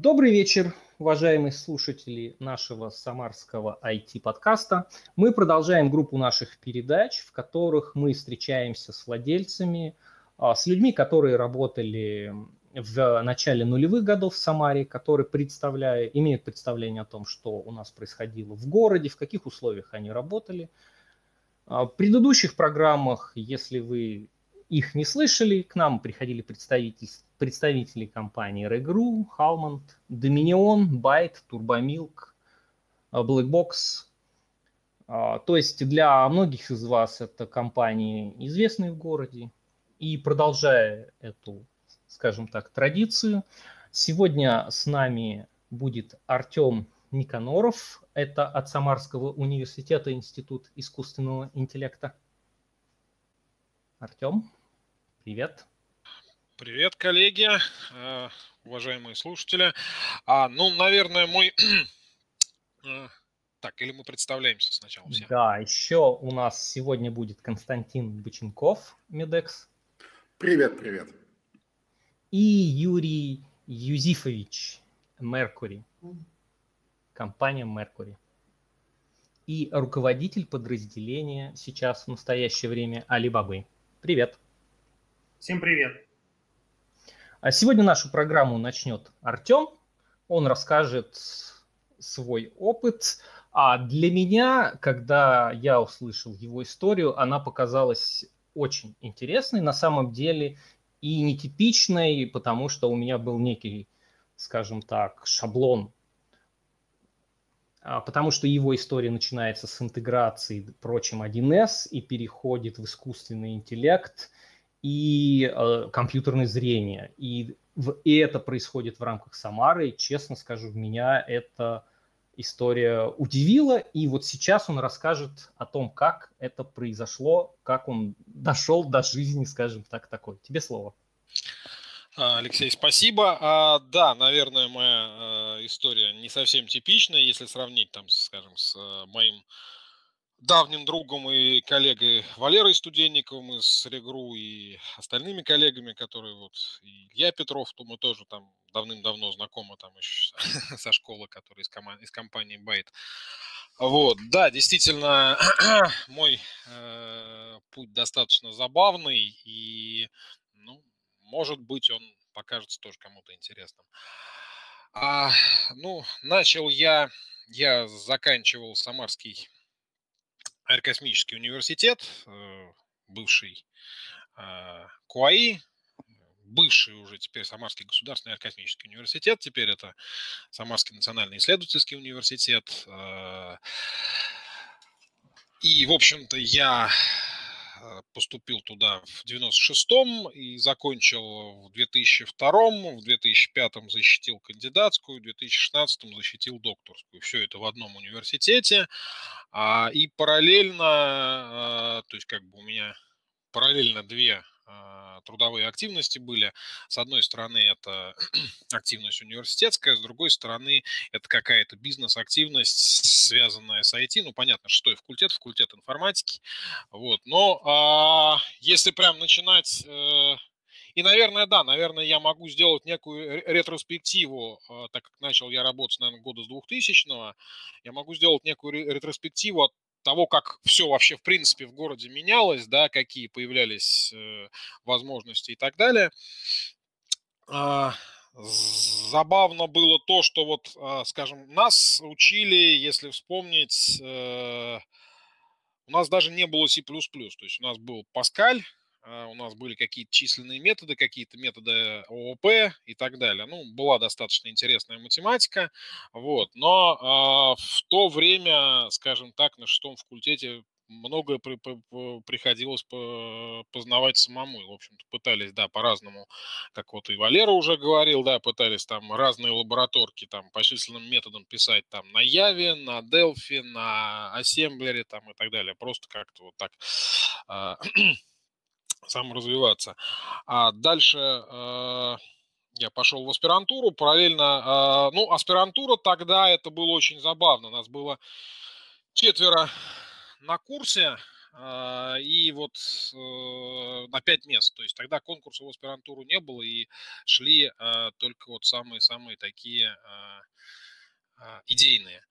Добрый вечер, уважаемые слушатели нашего самарского IT-подкаста. Мы продолжаем группу наших передач, в которых мы встречаемся с владельцами, а, с людьми, которые работали в начале нулевых годов в Самаре, которые представляют, имеют представление о том, что у нас происходило в городе, в каких условиях они работали. А, в предыдущих программах, если вы их не слышали, к нам приходили представители, представители компании Regru, Halmond, Dominion, Byte, Turbomilk, Blackbox. То есть для многих из вас это компании известные в городе. И продолжая эту, скажем так, традицию, сегодня с нами будет Артем Никаноров. Это от Самарского университета Институт искусственного интеллекта. Артем. Привет. Привет, коллеги, э, уважаемые слушатели. А, ну, наверное, мой... Э, так, или мы представляемся сначала все? Да, еще у нас сегодня будет Константин Быченков, Медекс. Привет, привет. И Юрий Юзифович, Меркури, компания Меркури. И руководитель подразделения сейчас в настоящее время Алибабы. Привет. Всем привет. А сегодня нашу программу начнет Артем. Он расскажет свой опыт. А для меня, когда я услышал его историю, она показалась очень интересной на самом деле и нетипичной, потому что у меня был некий, скажем так, шаблон а, потому что его история начинается с интеграции, прочим, 1С и переходит в искусственный интеллект – и э, компьютерное зрение. И, в, и это происходит в рамках Самары. И, честно скажу, меня эта история удивила. И вот сейчас он расскажет о том, как это произошло, как он дошел до жизни, скажем так, такой. Тебе слово. А, Алексей, спасибо. А, да, наверное, моя э, история не совсем типичная, если сравнить там, скажем, с э, моим давним другом и коллегой Валерой Студенниковым из Регру и остальными коллегами, которые вот, и Илья Петров, то мы тоже там давным-давно знакомы там еще со школы, которая из, коман- из компании Байт. Вот, да, действительно, мой э, путь достаточно забавный и, ну, может быть, он покажется тоже кому-то интересным. А, ну, начал я, я заканчивал Самарский аэрокосмический университет, э, бывший а, КУАИ, бывший уже теперь Самарский государственный аэрокосмический университет, теперь это Самарский национальный исследовательский университет. Э, и, в общем-то, я Э, поступил туда в 96-м и закончил в 2002-м, в 2005-м защитил кандидатскую, в 2016-м защитил докторскую. Все это в одном университете. А, и параллельно, э, то есть как бы у меня параллельно две а, трудовые активности были. С одной стороны, это активность университетская, с другой стороны, это какая-то бизнес-активность, связанная с IT. Ну, понятно, что и факультет, факультет информатики. Вот. Но а, если прям начинать... Э, и, наверное, да, наверное, я могу сделать некую ретроспективу, а, так как начал я работать, наверное, года с 2000-го, я могу сделать некую ретроспективу от того, как все вообще в принципе в городе менялось, да, какие появлялись э, возможности и так далее. А, забавно было то, что вот, а, скажем, нас учили, если вспомнить, э, у нас даже не было C++, то есть у нас был Паскаль, у нас были какие-то численные методы, какие-то методы ООП и так далее. Ну, была достаточно интересная математика, вот. Но э, в то время, скажем так, на шестом факультете многое при, при, приходилось познавать самому. в общем-то, пытались, да, по-разному, как вот и Валера уже говорил, да, пытались там разные лабораторки там по численным методам писать там на Яве, на Delphi, на ассемблере там и так далее. Просто как-то вот так э, саморазвиваться. А дальше э, я пошел в аспирантуру, параллельно, э, ну, аспирантура тогда это было очень забавно. Нас было четверо на курсе, а, и вот э, на 5 мест. То есть тогда конкурса в аспирантуру не было, и шли а, только вот самые-самые такие идейные.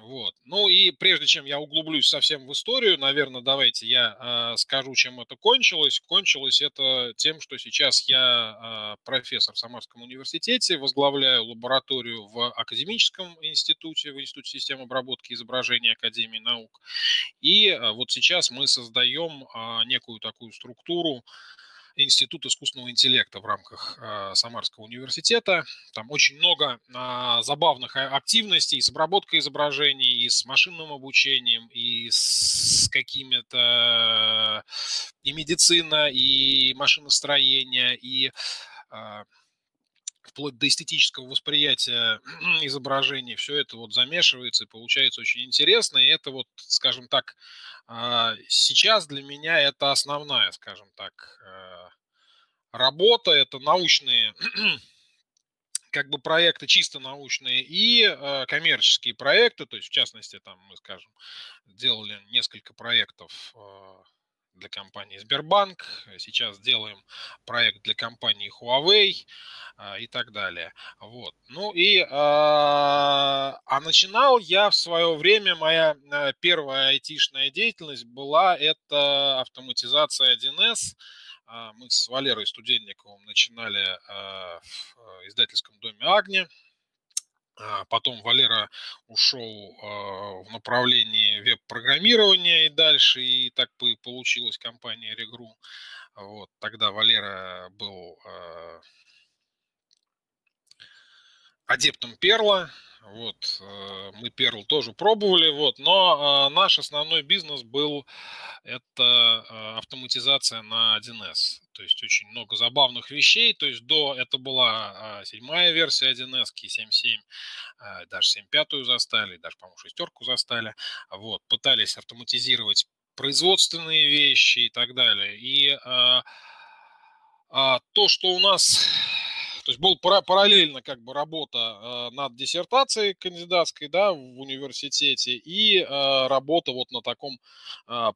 Вот. Ну и прежде чем я углублюсь совсем в историю, наверное, давайте я э, скажу, чем это кончилось. Кончилось это тем, что сейчас я э, профессор в Самарском университете, возглавляю лабораторию в академическом институте, в Институте системы обработки изображений Академии наук. И э, вот сейчас мы создаем э, некую такую структуру, Институт искусственного интеллекта в рамках э, Самарского университета. Там очень много э, забавных активностей с обработкой изображений, и с машинным обучением, и с какими-то и медицина, и машиностроение, и вплоть до эстетического восприятия изображений, все это вот замешивается и получается очень интересно. И это вот, скажем так, а, сейчас для меня это основная, скажем так, э, работа, это научные как бы проекты чисто научные и э, коммерческие проекты, то есть в частности там мы, скажем, делали несколько проектов э, для компании Сбербанк, сейчас делаем проект для компании Huawei э, и так далее. Вот. Ну и, э, а начинал я в свое время, моя э, первая айтишная деятельность была это автоматизация 1С, а, мы с Валерой Студенниковым начинали в издательском доме Агни. А, потом Валера ушел в направлении веб-программирования и дальше, и так получилась компания Регру. Вот, тогда Валера был адептом Перла, вот, э, мы Perl тоже пробовали, вот, но а, наш основной бизнес был это а, автоматизация на 1С. То есть очень много забавных вещей. То есть до это была седьмая версия 1С, 7.7, даже 7.5 застали, даже, по-моему, шестерку застали. Вот, пытались автоматизировать производственные вещи и так далее. И а, а, то, что у нас то есть был параллельно как бы работа э, над диссертацией кандидатской, да, в университете и э, работа вот на таком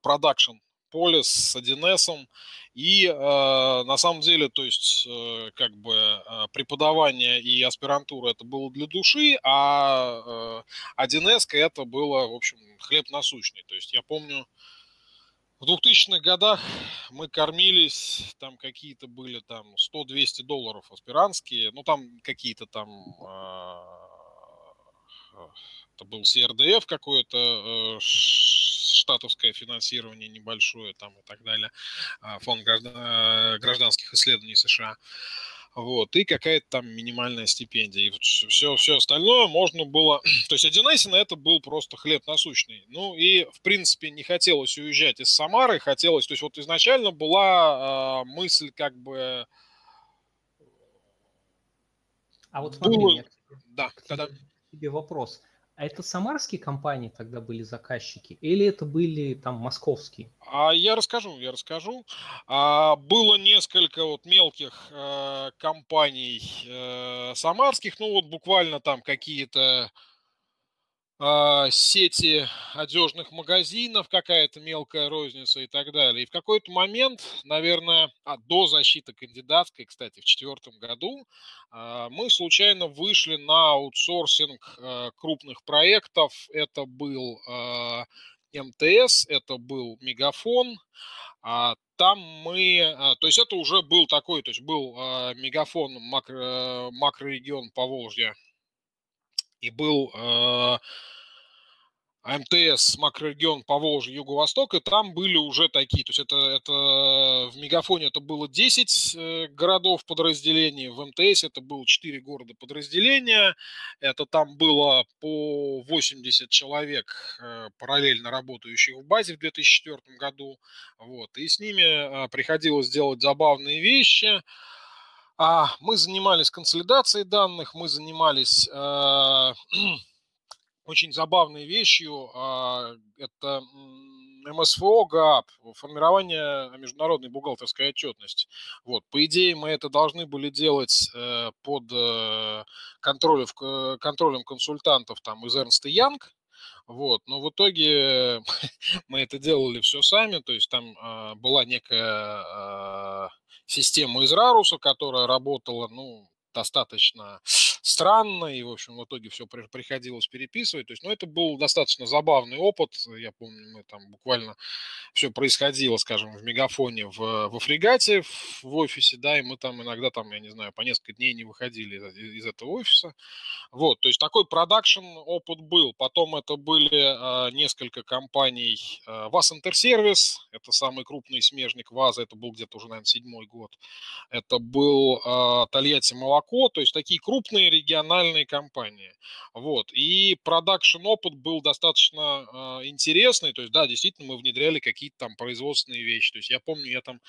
продакшн поле с 1С. И э, на самом деле, то есть, э, как бы э, преподавание и аспирантура это было для души, а э, 1С это было, в общем, хлеб насущный. То есть я помню, в 2000-х годах мы кормились, там какие-то были там 100-200 долларов аспирантские, ну там какие-то там, а, это был СРДФ какое-то, э, штатовское финансирование небольшое там и так далее, а, фонд э, гражданских исследований США вот, и какая-то там минимальная стипендия. И вот все, все остальное можно было... То есть 1 на это был просто хлеб насущный. Ну и, в принципе, не хотелось уезжать из Самары, хотелось... То есть вот изначально была э, мысль как бы... А вот смотри, было... да, тогда... тебе вопрос. А это самарские компании тогда были заказчики или это были там московские? А я расскажу, я расскажу. А, было несколько вот мелких э, компаний э, самарских, ну вот буквально там какие-то сети одежных магазинов, какая-то мелкая розница и так далее. И в какой-то момент, наверное, а, до защиты кандидатской, кстати, в четвертом году, а, мы случайно вышли на аутсорсинг а, крупных проектов. Это был а, МТС, это был Мегафон. А, там мы, а, то есть это уже был такой, то есть был а, Мегафон макро, макрорегион Поволжья и был э, МТС, макрорегион Поволжье, Юго-Восток, и там были уже такие, то есть это, это в Мегафоне это было 10 э, городов подразделений, в МТС это было 4 города подразделения, это там было по 80 человек э, параллельно работающих в базе в 2004 году, вот, и с ними э, приходилось делать забавные вещи, а мы занимались консолидацией данных, мы занимались э, очень забавной вещью. Э, это МСФО ГАП, формирование международной бухгалтерской отчетности. Вот, по идее, мы это должны были делать э, под э, контролем, контролем консультантов там, из Эрнста Янг, Вот, но в итоге мы это делали все сами, то есть там э, была некая э, система из Раруса, которая работала, ну, достаточно странно, и, в общем, в итоге все приходилось переписывать. То есть, ну, это был достаточно забавный опыт. Я помню, мы там буквально все происходило, скажем, в мегафоне в, во фрегате в, в офисе, да, и мы там иногда там, я не знаю, по несколько дней не выходили из, из этого офиса. Вот, то есть такой продакшн опыт был. Потом это были э, несколько компаний. Э, ВАЗ Интерсервис, это самый крупный смежник ВАЗа, это был где-то уже, наверное, седьмой год. Это был э, Тольятти Молоко, то есть такие крупные региональные компании. Вот. И продакшн опыт был достаточно э, интересный. То есть, да, действительно, мы внедряли какие-то там производственные вещи. То есть я помню, я там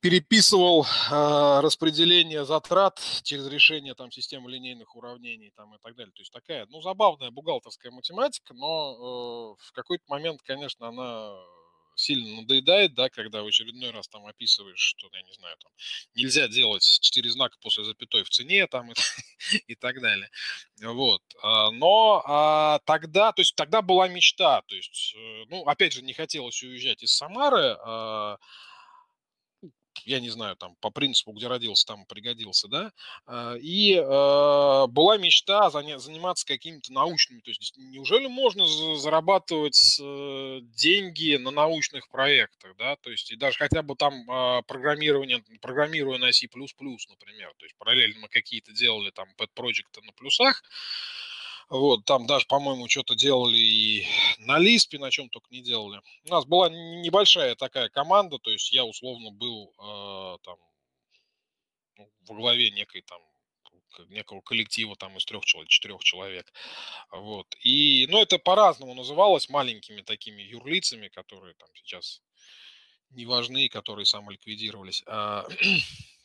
переписывал э, распределение затрат через решение там системы линейных уравнений там и так далее. То есть такая, ну, забавная бухгалтерская математика, но э, в какой-то момент, конечно, она сильно надоедает, да, когда в очередной раз там описываешь, что, я не знаю, там, нельзя делать четыре знака после запятой в цене, там, и, и так далее. Вот. А, но а, тогда, то есть тогда была мечта, то есть, э, ну, опять же, не хотелось уезжать из Самары, а, я не знаю, там, по принципу, где родился, там пригодился, да, а, и э, была мечта заниматься какими-то научными, то есть неужели можно зарабатывать э, деньги на научных проектах, да, то есть и даже хотя бы там э, программирование, программируя на C++, например, то есть параллельно мы какие-то делали там pet проекты на плюсах, вот, там даже, по-моему, что-то делали и на Лиспе, на чем только не делали. У нас была небольшая такая команда, то есть я условно был э, там ну, во главе некой там некого коллектива там из трех человек, четырех человек. Вот. И, ну, это по-разному называлось, маленькими такими юрлицами, которые там сейчас не важны, которые самоликвидировались.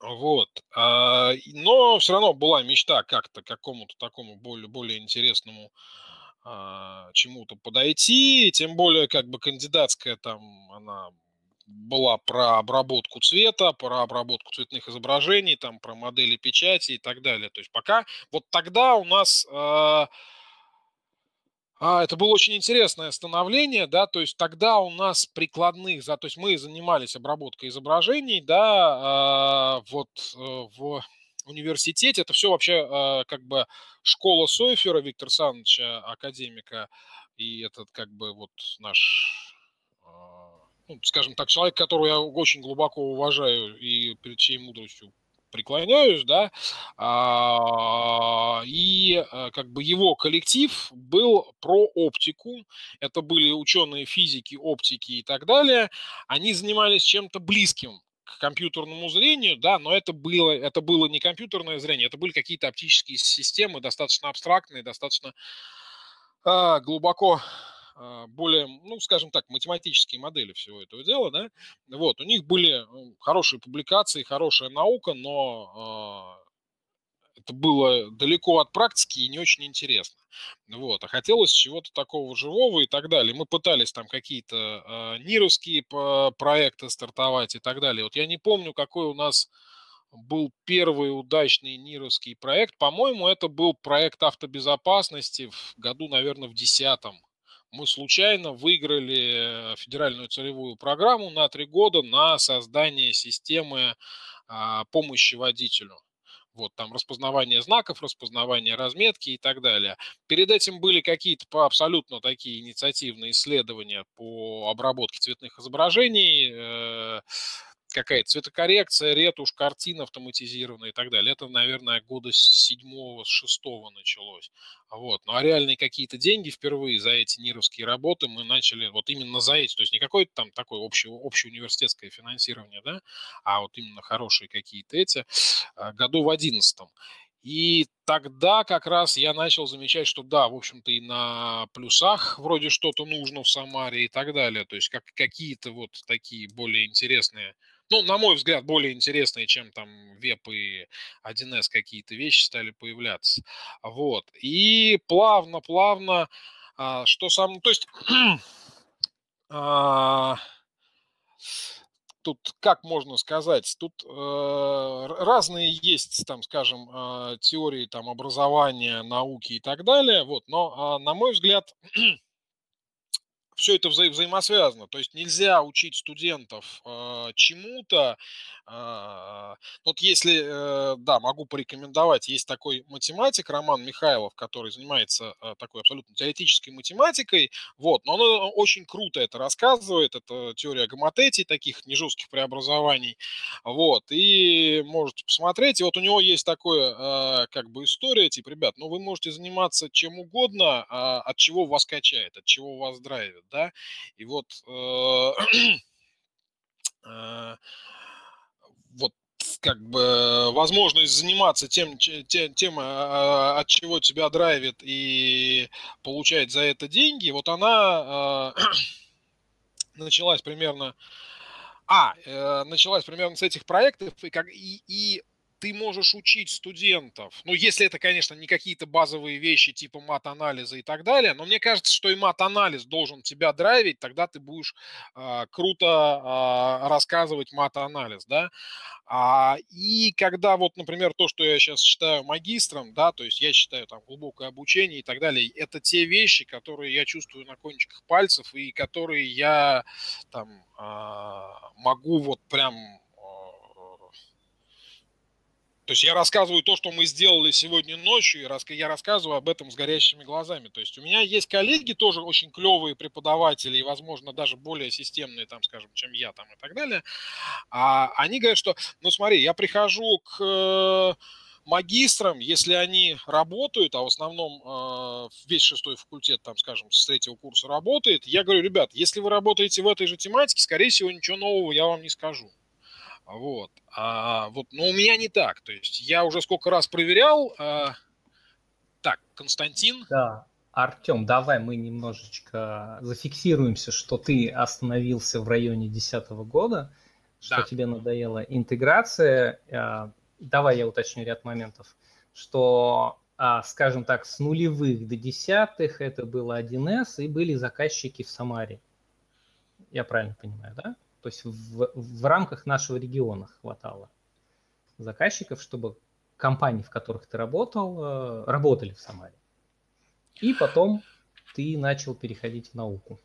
Вот. А, но все равно была мечта как-то к какому-то такому более, более интересному а, чему-то подойти. Тем более, как бы кандидатская там, она была про обработку цвета, про обработку цветных изображений, там, про модели печати и так далее. То есть пока вот тогда у нас а, это было очень интересное становление, да, то есть тогда у нас прикладных, да, то есть мы занимались обработкой изображений, да, а, вот э, в университете, это все вообще а, как бы школа Сойфера Виктора Саныча, академика, и этот как бы вот наш ну, скажем так, человек, которого я очень глубоко уважаю и перед чьей мудростью преклоняюсь, да, а, и а, как бы его коллектив был про оптику, это были ученые физики, оптики и так далее, они занимались чем-то близким к компьютерному зрению, да, но это было, это было не компьютерное зрение, это были какие-то оптические системы, достаточно абстрактные, достаточно э, глубоко а, более, ну, скажем так, математические модели всего этого дела, да, вот, у них были хорошие публикации, хорошая наука, но э, это было далеко от практики и не очень интересно. Вот, а хотелось чего-то такого живого и так далее. Мы пытались там какие-то э, нировские проекты стартовать и так далее. Вот я не помню, какой у нас был первый удачный нировский проект. По-моему, это был проект автобезопасности в году, наверное, в десятом мы случайно выиграли федеральную целевую программу на три года на создание системы а, помощи водителю. Вот, там распознавание знаков, распознавание разметки и так далее. Перед этим были какие-то абсолютно такие инициативные исследования по обработке цветных изображений, э, какая-то цветокоррекция, ретушь, картина автоматизированная и так далее. Это, наверное, года с седьмого, с шестого началось. Вот. Ну, а реальные какие-то деньги впервые за эти НИРовские работы мы начали вот именно за эти, то есть не какое-то там такое общее, общеуниверситетское финансирование, да, а вот именно хорошие какие-то эти, а, году в одиннадцатом. И тогда как раз я начал замечать, что да, в общем-то и на плюсах вроде что-то нужно в Самаре и так далее. То есть как какие-то вот такие более интересные ну, на мой взгляд, более интересные, чем там веб и 1С какие-то вещи стали появляться. Вот. И плавно-плавно, а, что сам, то есть, а, тут как можно сказать, тут э, разные есть, там, скажем, э, теории там образования, науки и так далее, вот, но э, на мой взгляд все это вза- взаимосвязано. То есть нельзя учить студентов э, чему-то. Э, вот если, э, да, могу порекомендовать, есть такой математик Роман Михайлов, который занимается э, такой абсолютно теоретической математикой, вот, но он очень круто это рассказывает, это теория гоматетий, таких нежестких преобразований, вот, и можете посмотреть, и вот у него есть такое, э, как бы история, типа, ребят, ну вы можете заниматься чем угодно, э, от чего вас качает, от чего вас драйвит, да, и вот э, э, вот как бы возможность заниматься тем, тем, тем, а, от чего тебя драйвит и получать за это деньги, вот она э, началась примерно, а, началась примерно с этих проектов, и, как, и, и ты можешь учить студентов, ну, если это, конечно, не какие-то базовые вещи типа мат-анализа и так далее, но мне кажется, что и мат-анализ должен тебя драйвить, тогда ты будешь э, круто э, рассказывать мат-анализ, да. А, и когда вот, например, то, что я сейчас считаю магистром, да, то есть я считаю там глубокое обучение и так далее, это те вещи, которые я чувствую на кончиках пальцев и которые я там э, могу вот прям то есть я рассказываю то, что мы сделали сегодня ночью, и я рассказываю об этом с горящими глазами. То есть у меня есть коллеги, тоже очень клевые преподаватели, и, возможно, даже более системные, там, скажем, чем я там и так далее. А они говорят, что, ну смотри, я прихожу к э, магистрам, если они работают, а в основном э, весь шестой факультет, там, скажем, с третьего курса работает, я говорю, ребят, если вы работаете в этой же тематике, скорее всего, ничего нового я вам не скажу. Вот. А вот, но у меня не так. То есть я уже сколько раз проверял. А... Так, Константин. Да. Артем, давай мы немножечко зафиксируемся, что ты остановился в районе 2010 года, что да. тебе надоела интеграция. А, давай я уточню ряд моментов, что, а, скажем так, с нулевых до десятых это было 1С и были заказчики в Самаре. Я правильно понимаю, да? То есть в, в рамках нашего региона хватало заказчиков, чтобы компании, в которых ты работал, э, работали в Самаре. И потом ты начал переходить в науку.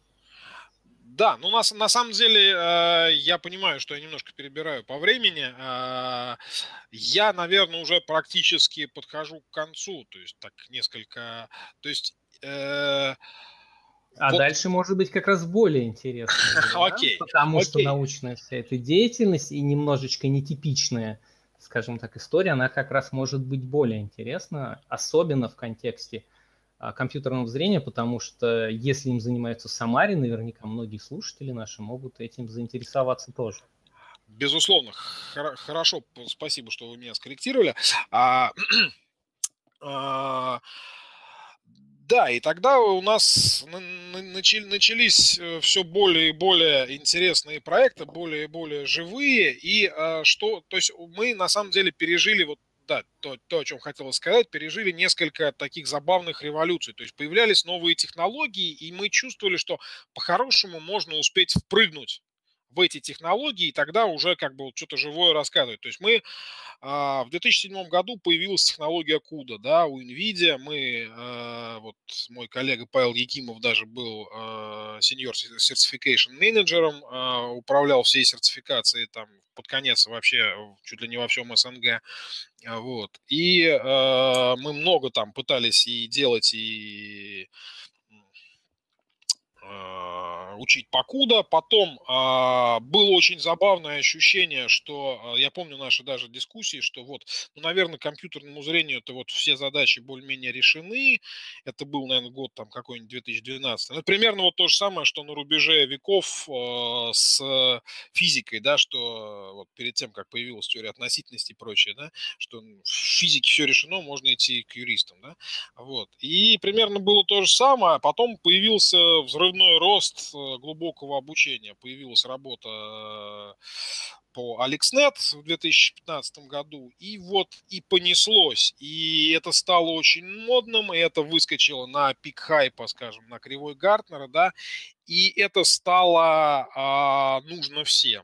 Да, ну на, на самом деле э, я понимаю, что я немножко перебираю по времени. Э, я, наверное, уже практически подхожу к концу, то есть так несколько, то есть э, а вот. дальше может быть как раз более интересно. Окей. Потому что научная вся эта деятельность и немножечко нетипичная, скажем так, история, она как раз может быть более интересна, особенно в контексте а, компьютерного зрения, потому что если им занимаются Самаре, наверняка многие слушатели наши могут этим заинтересоваться тоже. Безусловно, хорошо, спасибо, что вы меня скорректировали. А, а, да, и тогда у нас начались э, все более и более интересные проекты, более и более живые, и а, что, то есть мы на самом деле пережили вот да, то, то, о чем хотела сказать, пережили несколько таких забавных революций. То есть появлялись новые технологии, и мы чувствовали, что по-хорошему можно успеть впрыгнуть в эти технологии, и тогда уже как бы вот что-то живое рассказывать. То есть мы а, в 2007 году появилась технология CUDA, да, у NVIDIA. Мы, а, вот мой коллега Павел Якимов даже был а, senior certification менеджером, а, управлял всей сертификацией там под конец вообще чуть ли не во всем СНГ. Вот. И э, мы много там пытались и делать, и а, учить покуда. Потом а, было очень забавное ощущение, что а, я помню наши даже дискуссии, что вот, ну, наверное, компьютерному зрению это вот все задачи более-менее решены. Это был, наверное, год там какой-нибудь 2012. Ну, примерно вот то же самое, что на рубеже веков э, с физикой, да, что вот перед тем, как появилась теория относительности и прочее, да, что в физике все решено, можно идти к юристам, да, вот. И примерно было то же самое, потом появился взрывной рост э, глубокого обучения. Появилась работа э, по AlexNet в 2015 году, и вот и понеслось. И это стало очень модным, и это выскочило на пик хайпа, скажем, на кривой Гартнера, да, и это стало а, нужно всем.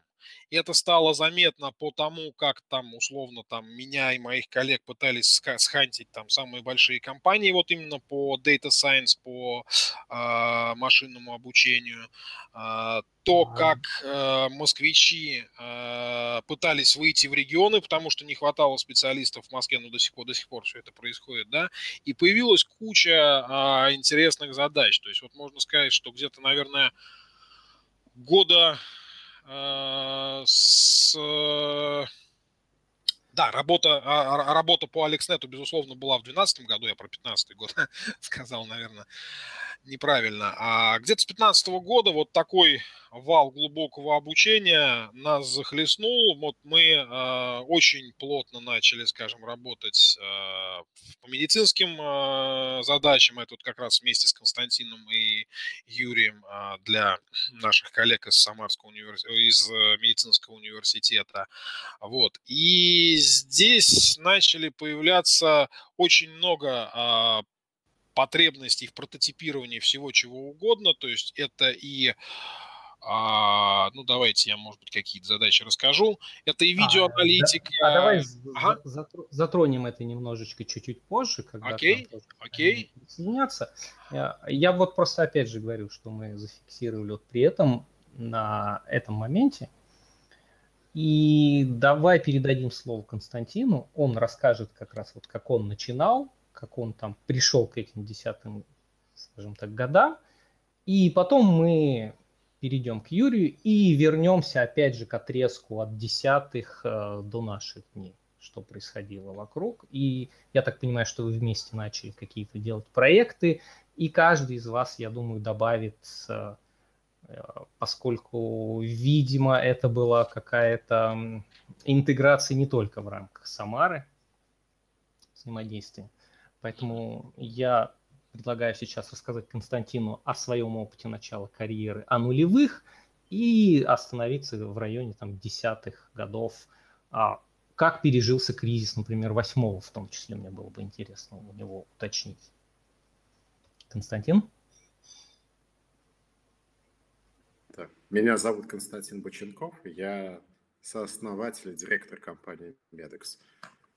И это стало заметно по тому, как там, условно, там, меня и моих коллег пытались схантить там самые большие компании, вот именно по Data Science, по э, машинному обучению. Э, то, как э, москвичи э, пытались выйти в регионы, потому что не хватало специалистов в Москве, но до сих пор, до сих пор все это происходит, да, и появилась куча э, интересных задач. То есть вот можно сказать, что где-то, наверное, года с... Э, да, работа, а, работа по Алекснету, безусловно, была в 2012 году, я про 2015 год сказал, наверное, неправильно. А где-то с 2015 года вот такой вал глубокого обучения нас захлестнул. Вот мы э, очень плотно начали, скажем, работать э, по медицинским э, задачам. Это вот как раз вместе с Константином и Юрием э, для наших коллег из Самарского университета, из медицинского университета. Вот. И здесь начали появляться очень много потребностей в прототипировании всего чего угодно. То есть это и а, ну, давайте я, может быть, какие-то задачи расскажу. Это и видеоаналитика. А, да, а давай ага. затронем это немножечко чуть-чуть позже, когда окей, окей. присоединяться. Я, я вот просто опять же говорю, что мы зафиксировали вот при этом на этом моменте. И давай передадим слово Константину. Он расскажет как раз вот как он начинал, как он там пришел к этим десятым, скажем так, годам. И потом мы перейдем к Юрию и вернемся опять же к отрезку от десятых э, до наших дней, что происходило вокруг. И я так понимаю, что вы вместе начали какие-то делать проекты, и каждый из вас, я думаю, добавит, э, поскольку, видимо, это была какая-то интеграция не только в рамках Самары взаимодействия. Поэтому я предлагаю сейчас рассказать Константину о своем опыте начала карьеры, о нулевых и остановиться в районе там, десятых годов. А как пережился кризис, например, восьмого в том числе, мне было бы интересно у него уточнить. Константин? Так, меня зовут Константин Боченков, я сооснователь и директор компании Medex.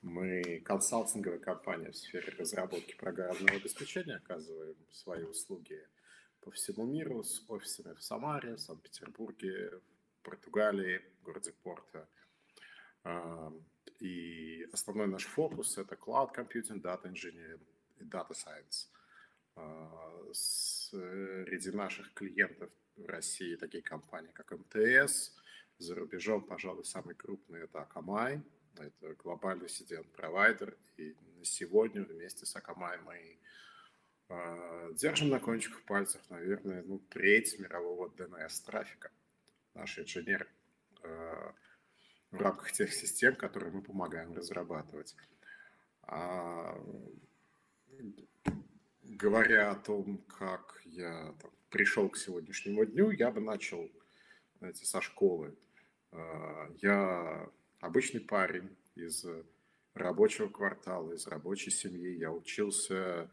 Мы консалтинговая компания в сфере разработки программного обеспечения, оказываем свои услуги по всему миру с офисами в Самаре, Санкт-Петербурге, Португалии, городе Порто. И основной наш фокус – это Cloud Computing, Data Engineering и Data Science. А, среди наших клиентов в России такие компании, как МТС, за рубежом, пожалуй, самый крупный – это Akamai – это глобальный CDN-провайдер, и сегодня вместе с Akamai мы э, держим на кончиках пальцев, наверное, ну, треть мирового DNS-трафика. Наши инженеры э, в рамках тех систем, которые мы помогаем разрабатывать. А, говоря о том, как я там, пришел к сегодняшнему дню, я бы начал знаете, со школы. Я обычный парень из рабочего квартала, из рабочей семьи. Я учился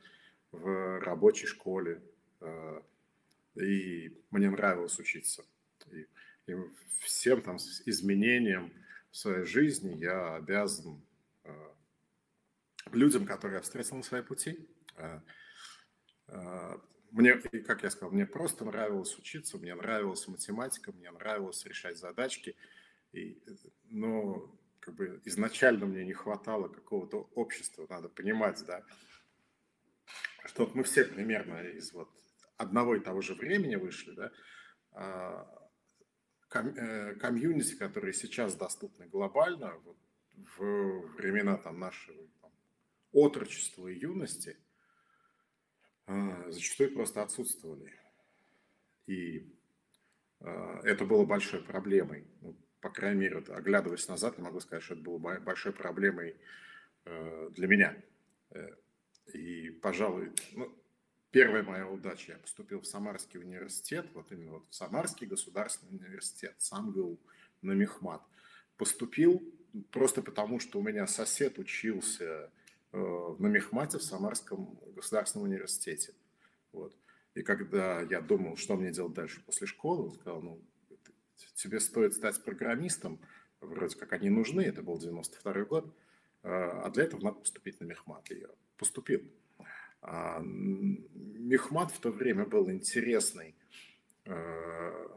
в рабочей школе, э, и мне нравилось учиться. И, и всем там изменениям в своей жизни я обязан э, людям, которые я встретил на своей пути. Э, мне, как я сказал, мне просто нравилось учиться, мне нравилась математика, мне нравилось решать задачки – и, но как бы изначально мне не хватало какого-то общества, надо понимать, да, что вот мы все примерно из вот одного и того же времени вышли, да, а, э, комьюнити, которые сейчас доступны глобально, вот, в времена там нашего там, отрочества и юности, а, зачастую просто отсутствовали. И а, это было большой проблемой. По крайней мере, оглядываясь назад, я могу сказать, что это было большой проблемой э, для меня. Э, и, пожалуй, ну, первая моя удача, я поступил в Самарский университет, вот именно вот в Самарский государственный университет, сам был на Мехмат. Поступил просто потому, что у меня сосед учился э, на Мехмате в Самарском государственном университете. Вот. И когда я думал, что мне делать дальше после школы, он сказал, ну, тебе стоит стать программистом, вроде как они нужны, это был 92 год, а для этого надо поступить на Мехмат. Я поступил. А, Мехмат в то время был интересный, э,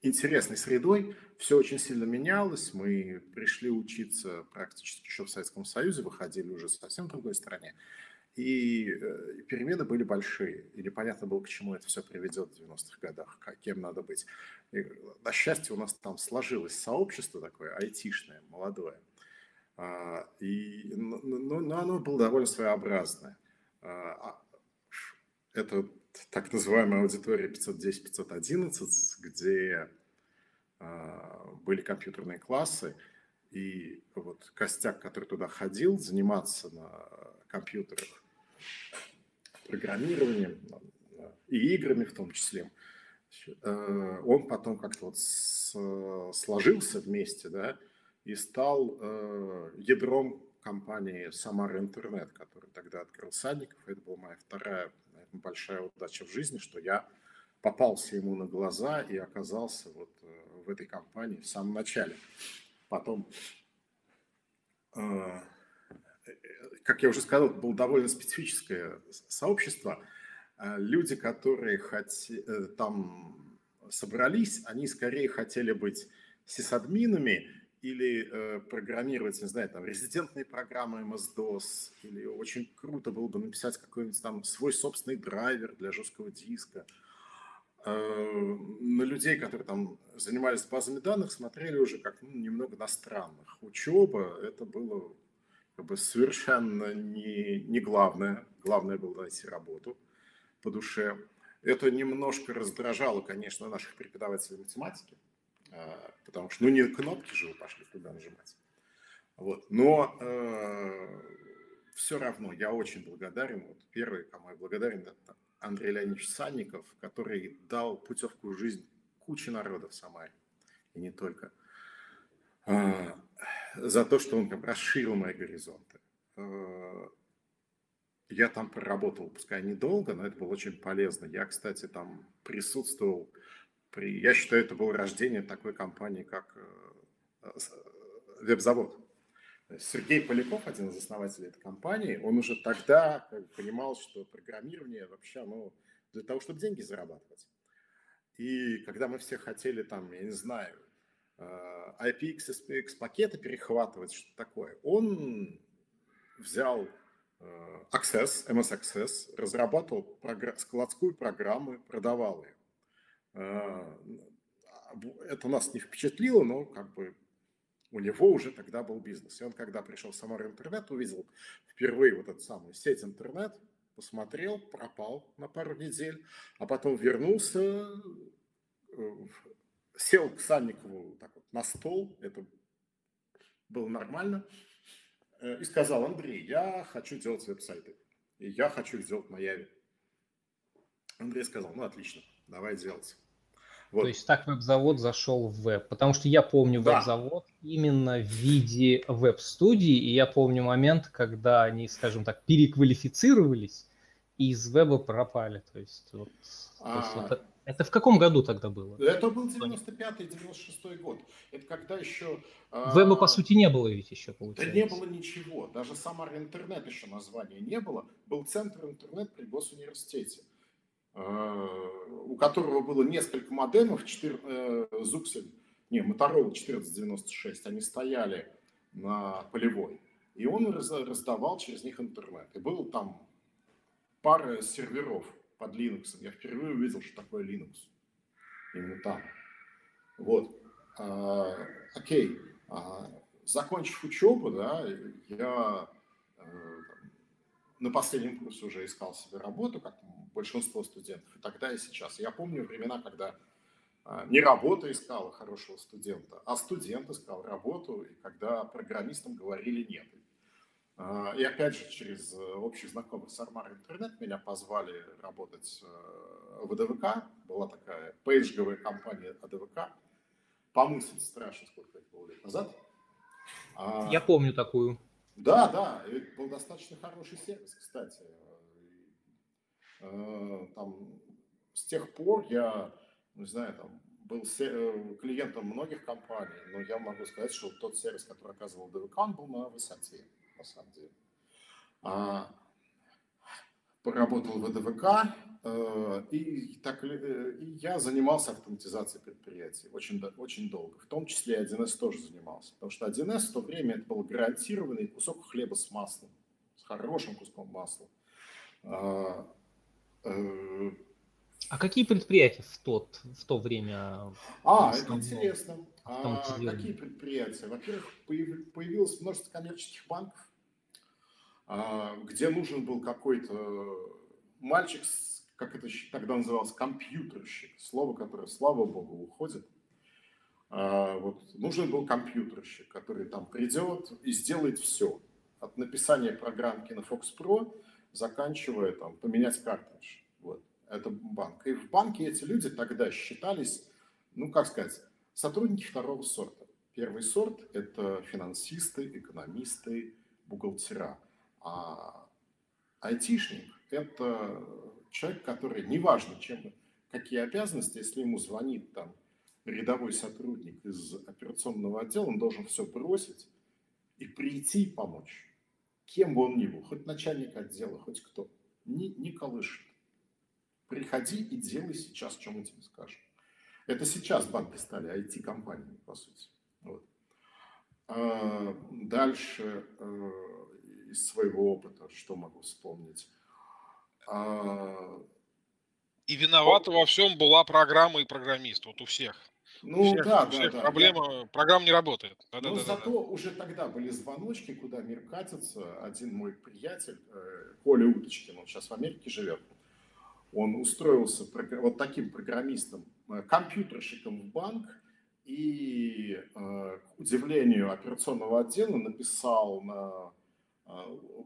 интересной средой. Все очень сильно менялось. Мы пришли учиться практически еще в Советском Союзе, выходили уже совсем в другой стране. И э, перемены были большие, и непонятно было, к чему это все приведет в 90-х годах, кем надо быть. И, на счастье, у нас там сложилось сообщество такое, айтишное, молодое. А, и, но, но, но оно было довольно своеобразное. А, а, это так называемая аудитория 510-511, где были компьютерные классы, и вот костяк, который туда ходил, заниматься на компьютерах программированием и играми в том числе, э, он потом как-то вот сложился вместе, да, и стал э, ядром компании «Самара Интернет», который тогда открыл Садников. Это была моя вторая наверное, большая удача в жизни, что я попался ему на глаза и оказался вот э, в этой компании в самом начале. Потом, как я уже сказал, было довольно специфическое сообщество. Люди, которые хоте... там собрались, они скорее хотели быть сисадминами или э, программировать, не знаю, там, резидентные программы MS-DOS, или очень круто было бы написать какой-нибудь там свой собственный драйвер для жесткого диска. Э, на людей, которые там занимались базами данных, смотрели уже как ну, немного на странных. Учеба – это было как бы совершенно не, не главное. Главное было найти работу по душе. Это немножко раздражало, конечно, наших преподавателей математики, а, потому что, ну, не кнопки же вы пошли туда нажимать. Вот. Но э, все равно я очень благодарен. Вот первый, кому я благодарен, это Андрей Леонидович Санников, который дал путевку в жизнь куче народа в Самаре, и не только, э, за то, что он расширил мои горизонты. Э, я там проработал, пускай недолго, но это было очень полезно. Я, кстати, там присутствовал при, я считаю, это было рождение такой компании, как э, э, Вебзавод. Сергей Поляков, один из основателей этой компании, он уже тогда понимал, что программирование вообще, ну, для того, чтобы деньги зарабатывать. И когда мы все хотели там, я не знаю, IPX, SPX пакеты перехватывать, что такое, он взял Access, MS Access, разрабатывал складскую программу, продавал ее. А, это нас не впечатлило, но как бы у него уже тогда был бизнес. И он, когда пришел в Самару интернет, увидел впервые вот эту самую сеть интернет, посмотрел, пропал на пару недель, а потом вернулся, э, сел к Санникову так вот на стол, это было нормально, э, и сказал, Андрей, я хочу делать веб-сайты, и я хочу их делать на Яве. Андрей сказал, ну отлично, давай делать. Вот. То есть так веб-завод зашел в веб. Потому что я помню да. веб-завод именно в виде веб-студии, и я помню момент, когда они, скажем так, переквалифицировались и из веба пропали. То есть, вот, а... то есть а. Это, в каком году тогда было? Это был 95-96 год. Это когда еще... А, веба, по сути, не было ведь еще, получается. Да не было ничего. Даже Самар интернет еще названия не было. Был центр интернет при Госуниверситете. Э, у которого было несколько модемов, 4, э, Zuxel, не, Motorola 1496, они стояли на полевой, и он раздавал через них интернет. И был там пара серверов под Linux. Я впервые увидел, что такое Linux. Именно там. Вот. А, окей. А, закончив учебу, да, я а, на последнем курсе уже искал себе работу, как большинство студентов, и тогда, и сейчас. Я помню времена, когда а, не работа искала хорошего студента, а студент искал работу, и когда программистам говорили нет. И опять же, через общих знакомых с Армар Интернет меня позвали работать э, в АДВК. Была такая пейджговая компания АДВК. Помыслить страшно, сколько это было лет назад. А, Я помню такую. Да, да, это был достаточно хороший сервис, кстати. Э, там, с тех пор я не знаю, там, был э, клиентом многих компаний, но я могу сказать, что тот сервис, который оказывал ДВК, он был на высоте, на самом деле. А, поработал в ДВК, э, и, так, э, и я занимался автоматизацией предприятий очень, очень долго. В том числе 1С тоже занимался. Потому что 1С в то время это был гарантированный кусок хлеба с маслом, с хорошим куском масла. А, а какие предприятия в, тот, в то время? А, это интересно. А, какие предприятия? Во-первых, появилось множество коммерческих банков, где нужен был какой-то мальчик, как это тогда называлось, компьютерщик, слово, которое, слава богу, уходит. А, вот, нужен был компьютерщик, который там придет и сделает все. От написания программки на Fox Pro, заканчивая там поменять картридж. Вот это банк. И в банке эти люди тогда считались, ну, как сказать, сотрудники второго сорта. Первый сорт – это финансисты, экономисты, бухгалтера. А айтишник – это человек, который, неважно, чем, какие обязанности, если ему звонит там рядовой сотрудник из операционного отдела, он должен все бросить и прийти и помочь. Кем бы он ни был, хоть начальник отдела, хоть кто, не, не колышет. Приходи и делай сейчас, что мы тебе скажем. Это сейчас банки стали IT-компаниями, по сути. Вот. А дальше э, из своего опыта, что могу вспомнить. А... И виновата во всем была программа и программист, вот у всех. Ну всех, да, у всех да, проблема, я... программа не работает. Да, Но да, зато да, уже тогда были звоночки, куда мир катится. Один мой приятель, э, Коля Уточкин, он сейчас в Америке живет, он устроился вот таким программистом, э, компьютерщиком в банк, и, э, к удивлению операционного отдела, написал на э,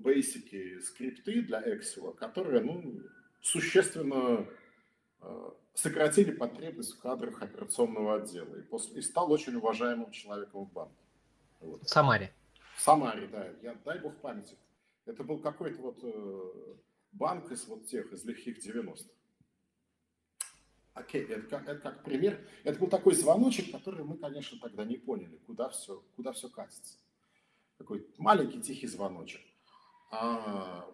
Basic скрипты для Excel, которые ну, существенно сократили потребность в кадрах операционного отдела. И, после, и стал очень уважаемым человеком в банке. Вот. В Самаре. В Самаре, да. Я, дай бог памяти. Это был какой-то вот банк из вот тех, из легких 90-х. Окей, это как, это как пример. Это был такой звоночек, который мы, конечно, тогда не поняли, куда все, куда все катится. Такой маленький тихий звоночек. А,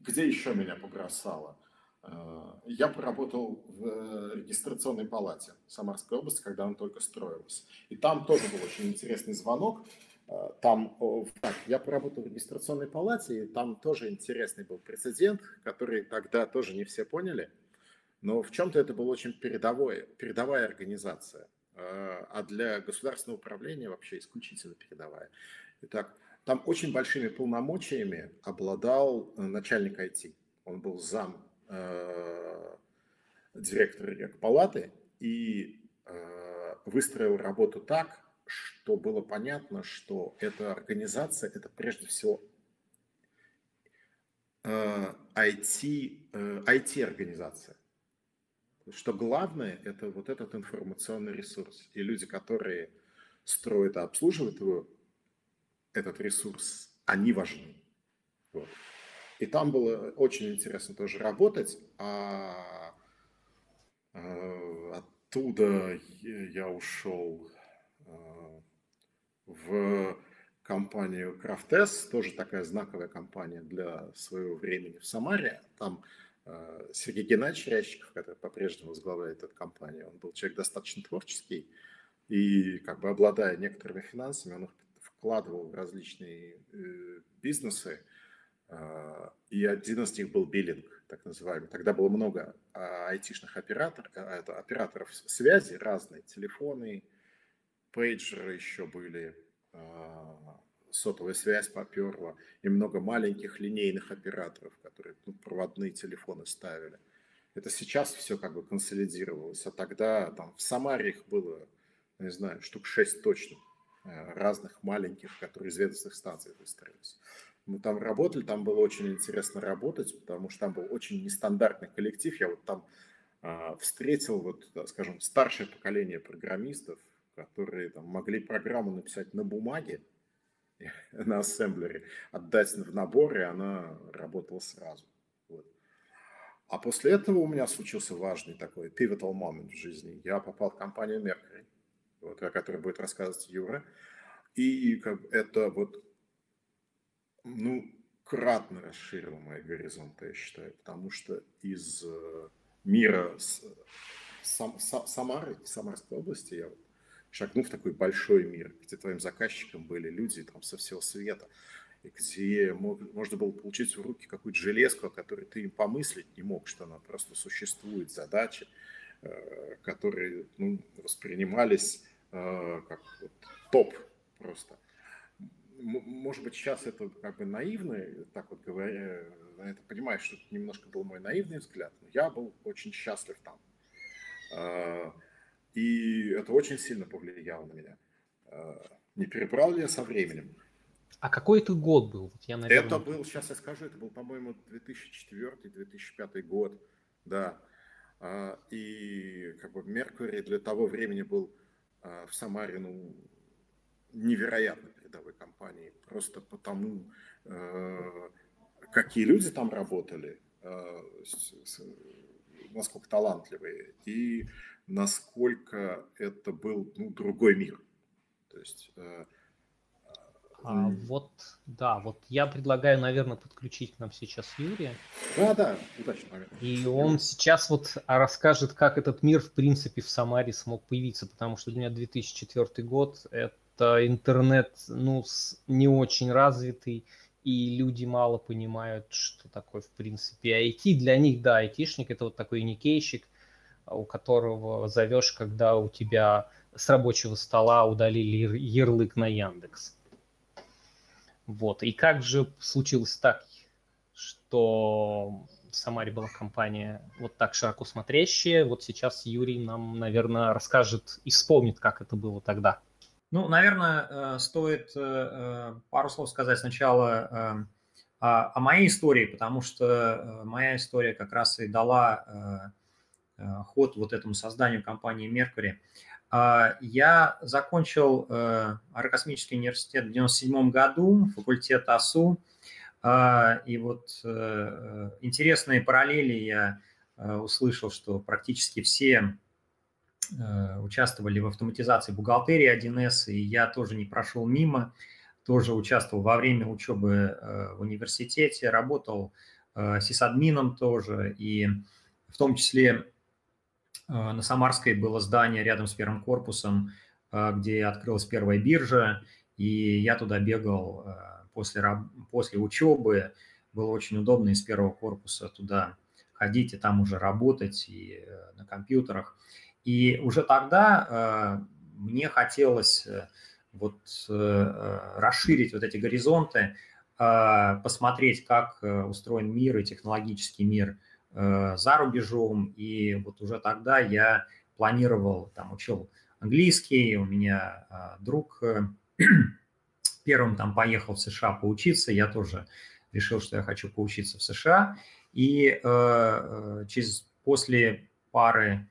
где еще меня побросало? А, я поработал в регистрационной палате Самарской области, когда она только строилась. И там тоже был очень интересный звонок. А, там, так, я поработал в регистрационной палате, и там тоже интересный был прецедент, который тогда тоже не все поняли. Но в чем-то это была очень передовой, передовая организация, а, а для государственного управления вообще исключительно передовая. Итак, там очень большими полномочиями обладал э, начальник IT. Он был зам э, директора палаты и э, выстроил работу так, что было понятно, что эта организация – это прежде всего IT, э, IT-организация. Э, что главное – это вот этот информационный ресурс. И люди, которые строят и обслуживают его, этот ресурс, они важны. Вот. И там было очень интересно тоже работать, а, а оттуда я ушел Э, в компанию Craftes, тоже такая знаковая компания для своего времени в Самаре. Там э, Сергей Геннадьевич Рящиков, который по-прежнему возглавляет эту компанию, он был человек достаточно творческий, и как бы обладая некоторыми финансами, он их вкладывал в различные э, бизнесы, и один из них был биллинг, так называемый. Тогда было много айтишных операторов, это операторов связи разные, телефоны, пейджеры еще были, а, сотовая связь поперла, и много маленьких линейных операторов, которые ну, проводные телефоны ставили. Это сейчас все как бы консолидировалось, а тогда там в Самаре их было, не знаю, штук шесть точно, разных маленьких, которые из ведомственных станций выстроились. Мы там работали, там было очень интересно работать, потому что там был очень нестандартный коллектив. Я вот там э, встретил, вот, скажем, старшее поколение программистов, которые там, могли программу написать на бумаге, на ассемблере, отдать в набор, и она работала сразу. Вот. А после этого у меня случился важный такой pivotal moment в жизни. Я попал в компанию Mercury, вот, о которой будет рассказывать Юра. И как, это вот, ну, кратно расширило мои горизонты, я считаю, потому что из э, мира с, сам, сам, Самары, Самарской области, я шагнул в такой большой мир, где твоим заказчиком были люди там со всего света, и где можно было получить в руки какую-то железку, о которой ты им помыслить не мог, что она просто существует, задачи, э, которые ну, воспринимались как вот, топ просто. Может быть, сейчас это как бы наивно, так вот говоря, это понимаешь, что это немножко был мой наивный взгляд, но я был очень счастлив там. Э, и это очень сильно повлияло на меня. Не перебрал ли я со временем? А какой это год был? Я, наверное... Это был, сейчас я скажу, это был, по-моему, 2004-2005 год, да. И как бы Меркурий для того времени был в Самаре, ну, невероятно передовой компанией, просто потому, э, какие люди там работали, э, насколько талантливые, и насколько это был ну, другой мир. То есть а, вот, да, вот я предлагаю, наверное, подключить к нам сейчас Юрия. Да, да, удачно. И он сейчас вот расскажет, как этот мир, в принципе, в Самаре смог появиться, потому что для меня 2004 год – это интернет, ну, не очень развитый, и люди мало понимают, что такое, в принципе, IT. Для них, да, айтишник – это вот такой никейщик, у которого зовешь, когда у тебя с рабочего стола удалили ярлык на Яндекс. Вот. И как же случилось так, что в Самаре была компания вот так широко смотрящая. Вот сейчас Юрий нам, наверное, расскажет и вспомнит, как это было тогда. Ну, наверное, э, стоит э, э, пару слов сказать сначала о моей истории, потому что моя история как раз и дала ход вот этому созданию компании Mercury. А, я закончил э, Аэрокосмический университет в 1997 году, факультет АСУ. А, и вот э, интересные параллели я э, услышал, что практически все участвовали в автоматизации бухгалтерии 1С, и я тоже не прошел мимо, тоже участвовал во время учебы в университете, работал сисадмином тоже, и в том числе на Самарской было здание рядом с первым корпусом, э, где открылась первая биржа, и я туда бегал э, после, после учебы. Было очень удобно из первого корпуса туда ходить и там уже работать и на компьютерах. И уже тогда мне хотелось вот расширить вот эти горизонты, посмотреть, как устроен мир и технологический мир – Э, за рубежом, и вот уже тогда я планировал, там, учил английский, у меня а, друг э, первым там поехал в США поучиться, я тоже решил, что я хочу поучиться в США, и э, э через, после пары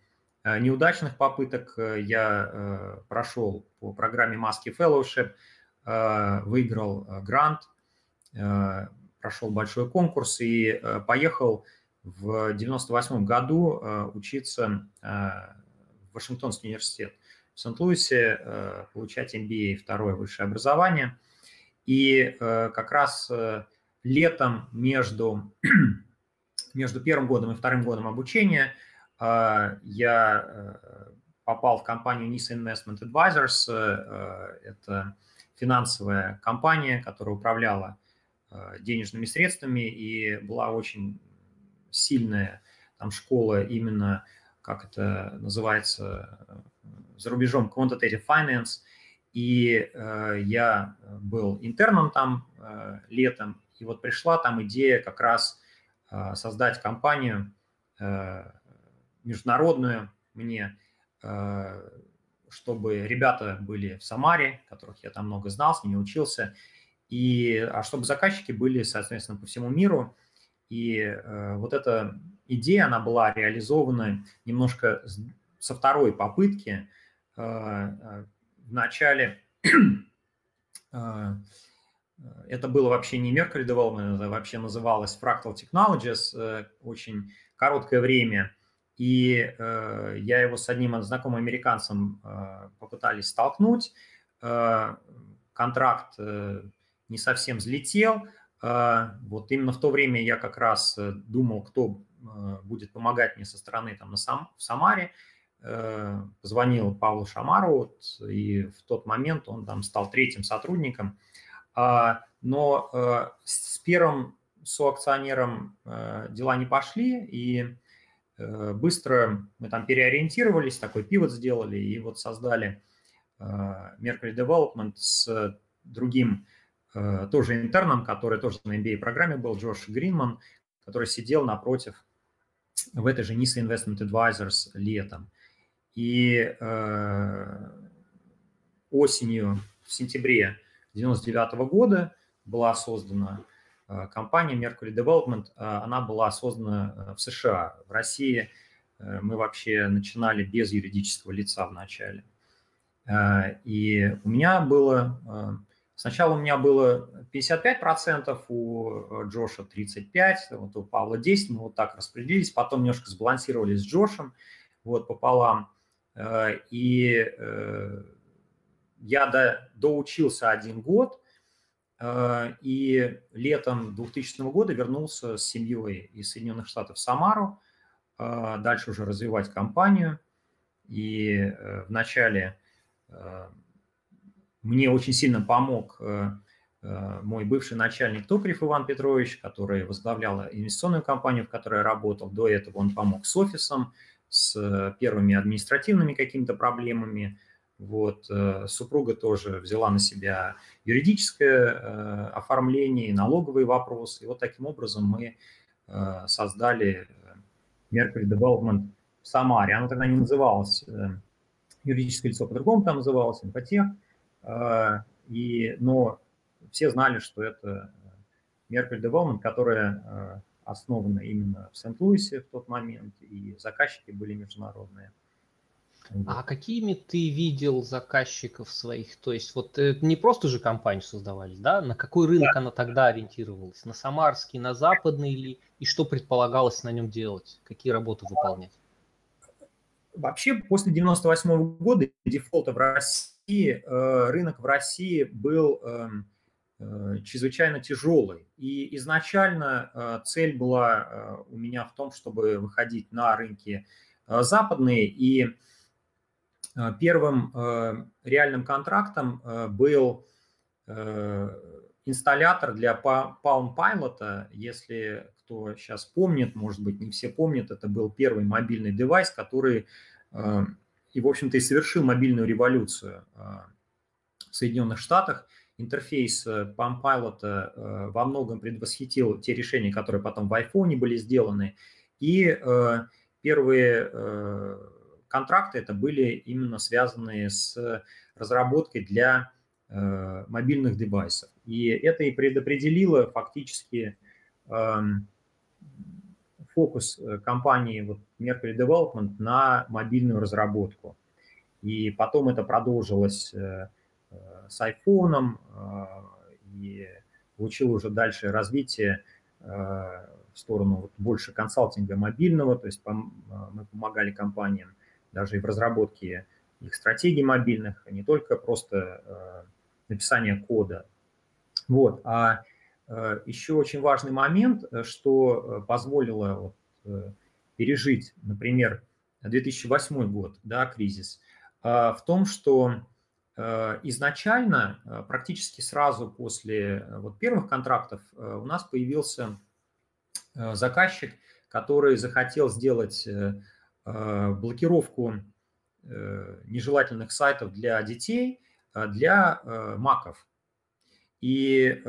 неудачных попыток я э, прошел по программе Маски Fellowship, э, выиграл грант, э, прошел большой конкурс и э, поехал 98 году э, учиться э, в Вашингтонский университет в Сент-Луисе, э, получать MBA, второе высшее образование. И как раз летом между, между первым годом и вторым годом обучения я попал в компанию NISA Investment Advisors. Это финансовая компания, которая управляла денежными средствами и была очень сильная там школа именно, как это называется за рубежом, quantitative finance, и э, я был интерном там э, летом, и вот пришла там идея как раз э, создать компанию э, международную мне, э, чтобы ребята были в Самаре, которых я там много знал, с ними учился, и, а чтобы заказчики были, соответственно, по всему миру, и э, вот эта идея, она была реализована немножко со второй попытки. Э, э, в начале, э, это было вообще не Mercury Development, это вообще называлось Fractal Technologies, очень короткое время. И я его с одним знакомым американцем попытались столкнуть. Контракт не совсем взлетел. Вот именно в то время я как раз думал, кто будет помогать мне со стороны там на сам, в Самаре. Позвонил Павлу Шамару, вот, и в тот момент он там стал третьим сотрудником – а, но э, с первым соакционером э, дела не пошли, и э, быстро мы там переориентировались, такой пивот сделали, и вот создали Mercury Development с другим тоже интерном, который тоже на MBA-программе был, Джош Гринман, который сидел напротив в этой же NISA Investment Advisors летом. И осенью, в сентябре 1999 года была создана э, компания Mercury Development. Э, она была создана э, в США. В России мы вообще начинали без юридического лица в начале. И у меня было... Сначала у меня было 55%, у Джоша 35%, вот у Павла 10%, мы вот так распределились, потом немножко сбалансировались с Джошем, вот пополам. И я до, доучился один год, э, и летом 2000 года вернулся с семьей из Соединенных Штатов в Самару, э, дальше уже развивать компанию. И э, вначале мне очень сильно помог мой бывший начальник Токарев Иван Петрович, который возглавлял инвестиционную компанию, в которой я работал. До этого он помог с офисом, с первыми административными какими-то проблемами – вот, э, супруга тоже взяла на себя юридическое э, оформление, налоговые вопросы. И вот таким образом мы э, создали Mercury Development в Самаре. Оно тогда не называлось юридическое лицо, по-другому там называлось, МПТех. И, но все знали, что это Mercury Development, которая основана именно в Сент-Луисе в тот момент, и заказчики были международные. А какими ты видел заказчиков своих? То есть вот э, не просто же компанию создавались, да? На какой рынок да. она тогда ориентировалась? На самарский, на западный или и что предполагалось на нем делать? Какие работы выполнять? Вообще после 98 -го года дефолта в России э, рынок в России был эм, э, чрезвычайно тяжелый. И изначально цель была у меня в том, чтобы выходить на рынки западные и Э, первым э, реальным контрактом э, был инсталлятор для Palm Pilot. Если кто сейчас помнит, может быть, не все помнят, это был первый мобильный девайс, который и, в общем-то, и совершил мобильную революцию в Соединенных Штатах. Интерфейс Palm Pilot во многом предвосхитил те решения, которые потом в iPhone были сделаны. И первые контракты это были именно связанные с разработкой для э, мобильных девайсов. И это и предопределило фактически э, фокус э, компании вот, Mercury Development на мобильную разработку. И потом это продолжилось э, э с iPhone, и получило уже дальше развитие в сторону вот, больше консалтинга мобильного, то есть мы помогали компаниям даже и в разработке их стратегий мобильных, а не только просто написание кода. Вот. А еще очень важный момент, э, что позволило вот, пережить, например, 2008 год, да, кризис, в том, что изначально, практически сразу после вот первых контрактов, у нас появился заказчик, который захотел сделать Э, блокировку э, нежелательных сайтов для детей, э, для маков. И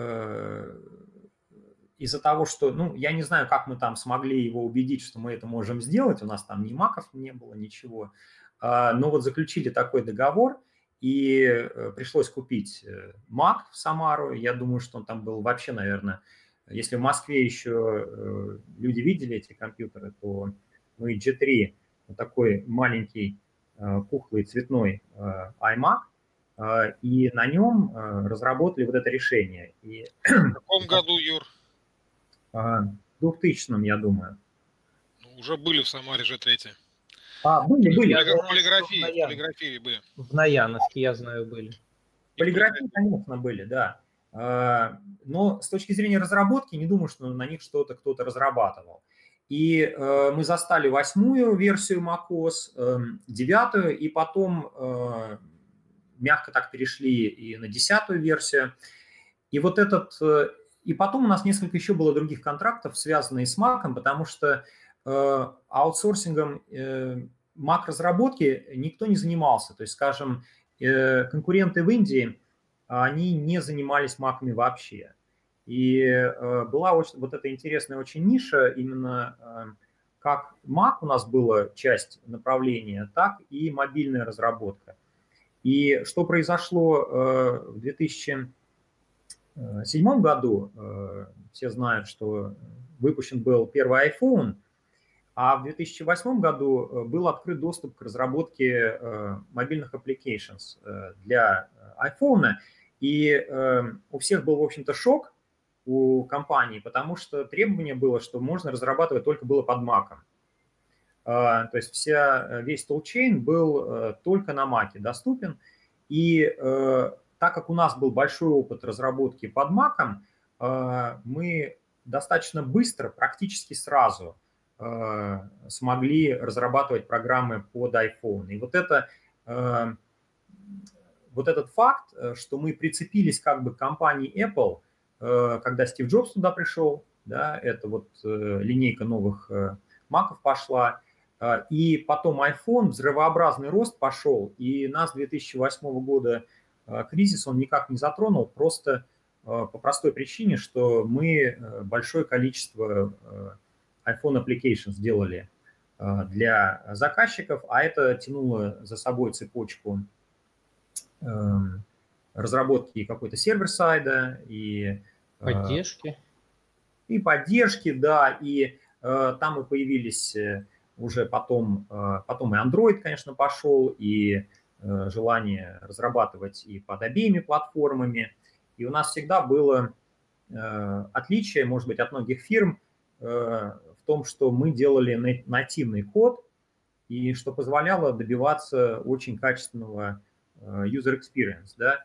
из-за того, что, ну, я не знаю, как мы там смогли его убедить, что мы это можем сделать, у нас там ни маков не было, ничего, а, но вот заключили такой договор, и пришлось купить Мак в Самару, я думаю, что он там был вообще, наверное, если в Москве еще люди видели эти компьютеры, то ну и G3 такой маленький э, пухлый цветной э, iMac, И на нем разработали вот это решение. И... В каком году, Юр? В 2000 я думаю. Ну, уже были в Самаре же третьи. А, были, были. В полиграфии, в полиграфии были. В Наяновке, я знаю, были. Полиграфии, конечно, были, да. Но с точки зрения разработки, не думаю, что на них что-то кто-то разрабатывал. И э, мы застали восьмую версию macOS, э, девятую, и потом э, мягко так перешли и на десятую версию. И вот этот... Э, и потом у нас несколько еще было других контрактов, связанных с Mac, потому что э, аутсорсингом э, Mac-разработки никто не занимался. То есть, скажем, э, конкуренты в Индии, они не занимались Mac'ами вообще. И э, была очень, вот эта интересная очень ниша, именно э, как Mac у нас была часть направления, так и мобильная разработка. И что произошло э, в 2007 году, все знают, что выпущен был первый iPhone, а в 2008 году был открыт доступ к разработке мобильных applications для iPhone. И у всех был, в общем-то, шок, у компании, потому что требование было, что можно разрабатывать только было под Mac. А, то есть вся, весь toolchain был э, только на Mac доступен. И э, так как у нас был большой опыт разработки под э, мы достаточно быстро, практически сразу смогли разрабатывать программы под iPhone. И вот это вот этот факт, что мы прицепились как бы к компании Apple – Э, когда Стив Джобс туда пришел, да, это вот э, линейка новых э, маков пошла, и потом iPhone, взрывообразный рост пошел, и нас 2008 года кризис он никак не затронул, просто по простой причине, что мы большое количество iPhone applications сделали для заказчиков, а это тянуло за собой цепочку разработки какой-то сервер-сайда и а, поддержки. И поддержки, да, и там и появились э, уже потом, э, потом и Android, конечно, пошел, и э, желание разрабатывать и под обеими платформами. И у нас всегда было э, отличие, может быть, от многих фирм в том, что мы делали нативный код, и что позволяло добиваться очень качественного user experience, да,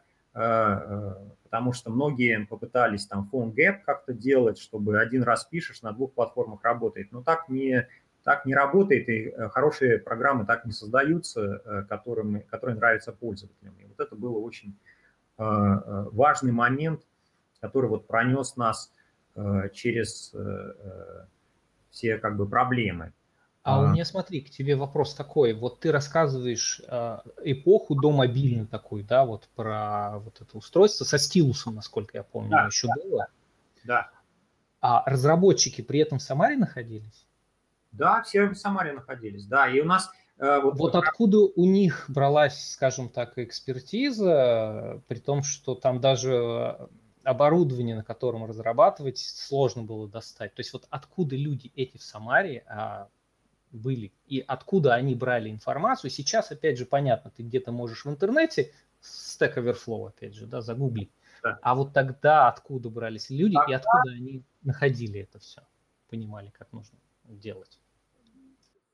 потому что многие попытались там phone gap как-то делать, чтобы один раз пишешь, на двух платформах работает. Но так не, так не работает, и э, хорошие программы так не создаются, которым, которые нравятся пользователям. И вот это был очень важный момент, который вот пронес нас через все как бы проблемы. А, у меня, смотри, к тебе вопрос такой. Вот ты рассказываешь э, эпоху до мобильной такой, да, вот про вот это устройство со стилусом, насколько я помню, да, еще да, было. Да. А разработчики при этом в Самаре находились? Да, все в Самаре находились, да. И у нас э, вот, вот откуда у них бралась, скажем так, экспертиза, при том, что там даже оборудование, на котором разрабатывать, сложно было достать. То есть вот откуда люди эти в Самаре, а были и откуда они брали информацию. Сейчас, опять же, понятно, ты где-то можешь в интернете Stack Overflow, опять же, да, загуглить. Да. А вот тогда откуда брались люди тогда... и откуда они находили это все, понимали, как нужно делать.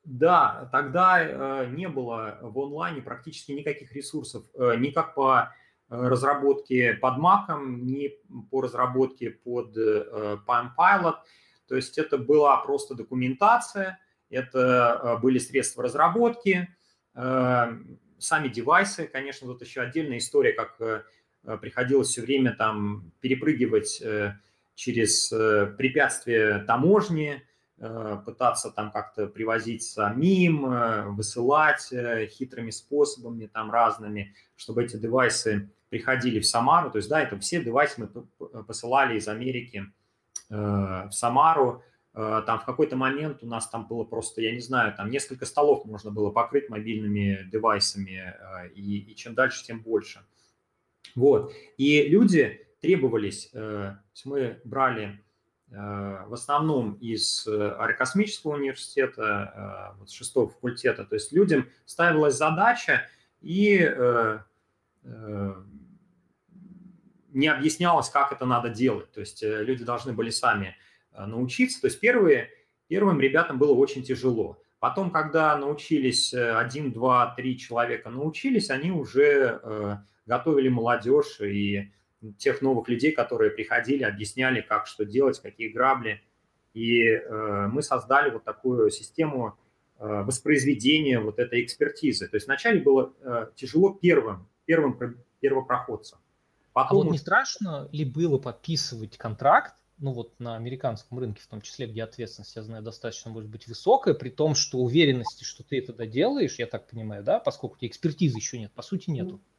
Да, тогда э, не было в онлайне практически никаких ресурсов, э, ни как по э, разработке под Mac, ни по разработке под э, Palm Pilot. То есть это была просто документация, это были средства разработки, сами девайсы, конечно, тут еще отдельная история, как приходилось все время там перепрыгивать через препятствия таможни, пытаться там как-то привозить самим, высылать хитрыми способами там разными, чтобы эти девайсы приходили в Самару. То есть, да, это все девайсы мы посылали из Америки в Самару, Э, там в какой-то момент у нас там было просто, я не знаю, там несколько столов можно было покрыть мобильными девайсами, э, и, и чем дальше, тем больше. Вот. И люди требовались, э, мы брали в основном из аэрокосмического университета, вот, шестого факультета, то есть людям ставилась задача и не объяснялось, как это надо делать. То есть люди должны были сами научиться. То есть первые, первым ребятам было очень тяжело. Потом, когда научились один, два, три человека научились, они уже готовили молодежь и тех новых людей, которые приходили, объясняли, как что делать, какие грабли. И э, мы создали вот такую систему э, воспроизведения вот этой экспертизы. То есть вначале было э, тяжело первым, первым первопроходцам. Потом... А вот не страшно ли было подписывать контракт, ну вот на американском рынке в том числе, где ответственность, я знаю, достаточно может быть высокая, при том, что уверенности, что ты это доделаешь, я так понимаю, да, поскольку у тебя экспертизы еще нет, по сути нету. А,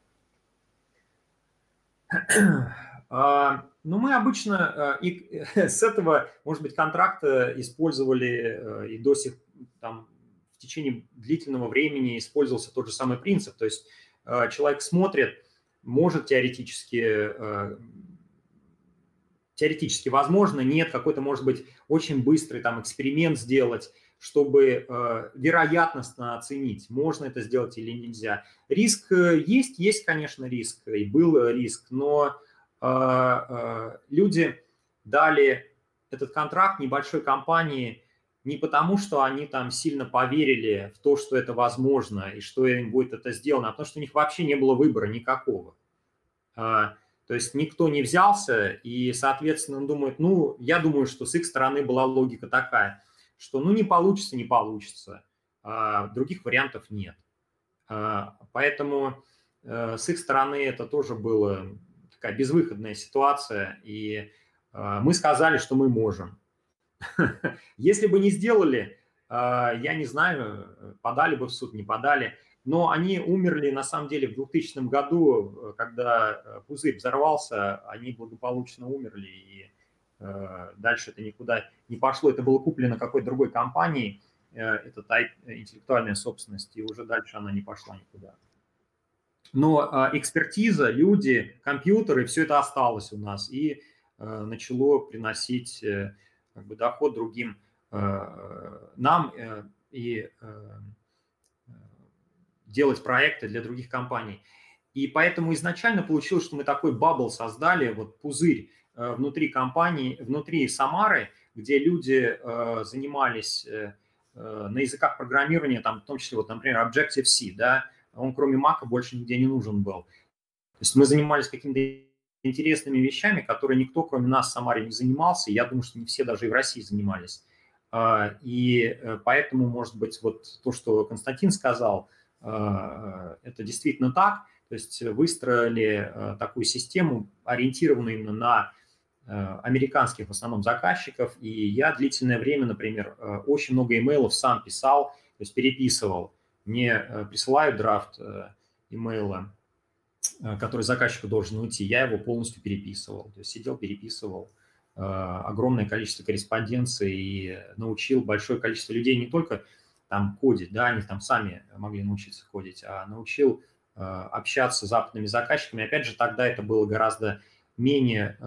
ну, мы обычно э, и с этого, может быть, контракта использовали э, и до сих там в течение длительного времени использовался тот же самый принцип. То есть э, человек смотрит, может теоретически, теоретически возможно, нет, какой-то, может быть, очень быстрый там эксперимент сделать, чтобы э, вероятностно оценить, можно это сделать или нельзя. Риск есть, есть, конечно, риск, и был риск, но а, а, люди дали этот контракт небольшой компании не потому, что они там сильно поверили в то, что это возможно и что им будет это сделано, а потому что у них вообще не было выбора никакого. А, то есть никто не взялся, и, соответственно, думает, ну, я думаю, что с их стороны была логика такая, что ну не получится, не получится, других вариантов нет. Поэтому э, с их стороны это тоже было такая безвыходная ситуация, и э, мы сказали, что мы можем. Если бы не сделали, э, я не знаю, подали бы в суд, не подали, но они умерли на самом деле в 2000 году, когда пузырь взорвался, они благополучно умерли, и э, дальше это никуда не пошло. Это было куплено какой-то другой компанией, это интеллектуальная собственность, и уже дальше она не пошла никуда но а, экспертиза, люди, компьютеры, все это осталось у нас и начало приносить э, как бы, доход другим нам э, и делать проекты для других компаний. И поэтому изначально получилось, что мы такой бабл создали, вот пузырь внутри компании, внутри Самары, где люди занимались на языках программирования, там, в том числе, вот, например, Objective-C, да, он кроме Мака больше нигде не нужен был. То есть мы занимались какими-то интересными вещами, которые никто, кроме нас в Самаре, не занимался. Я думаю, что не все даже и в России занимались. А, и э, поэтому, может быть, вот то, что Константин сказал, это действительно так. То есть выстроили э, такую систему, ориентированную именно на э, американских в основном заказчиков. И я длительное время, например, очень много имейлов сам писал, то есть переписывал мне э, присылают драфт э, имейла, э, который заказчику должен уйти, я его полностью переписывал. То есть сидел, переписывал огромное количество корреспонденции и научил большое количество людей не только там кодить, да, они там сами могли научиться кодить, а научил общаться с западными заказчиками. Опять же, тогда это было гораздо менее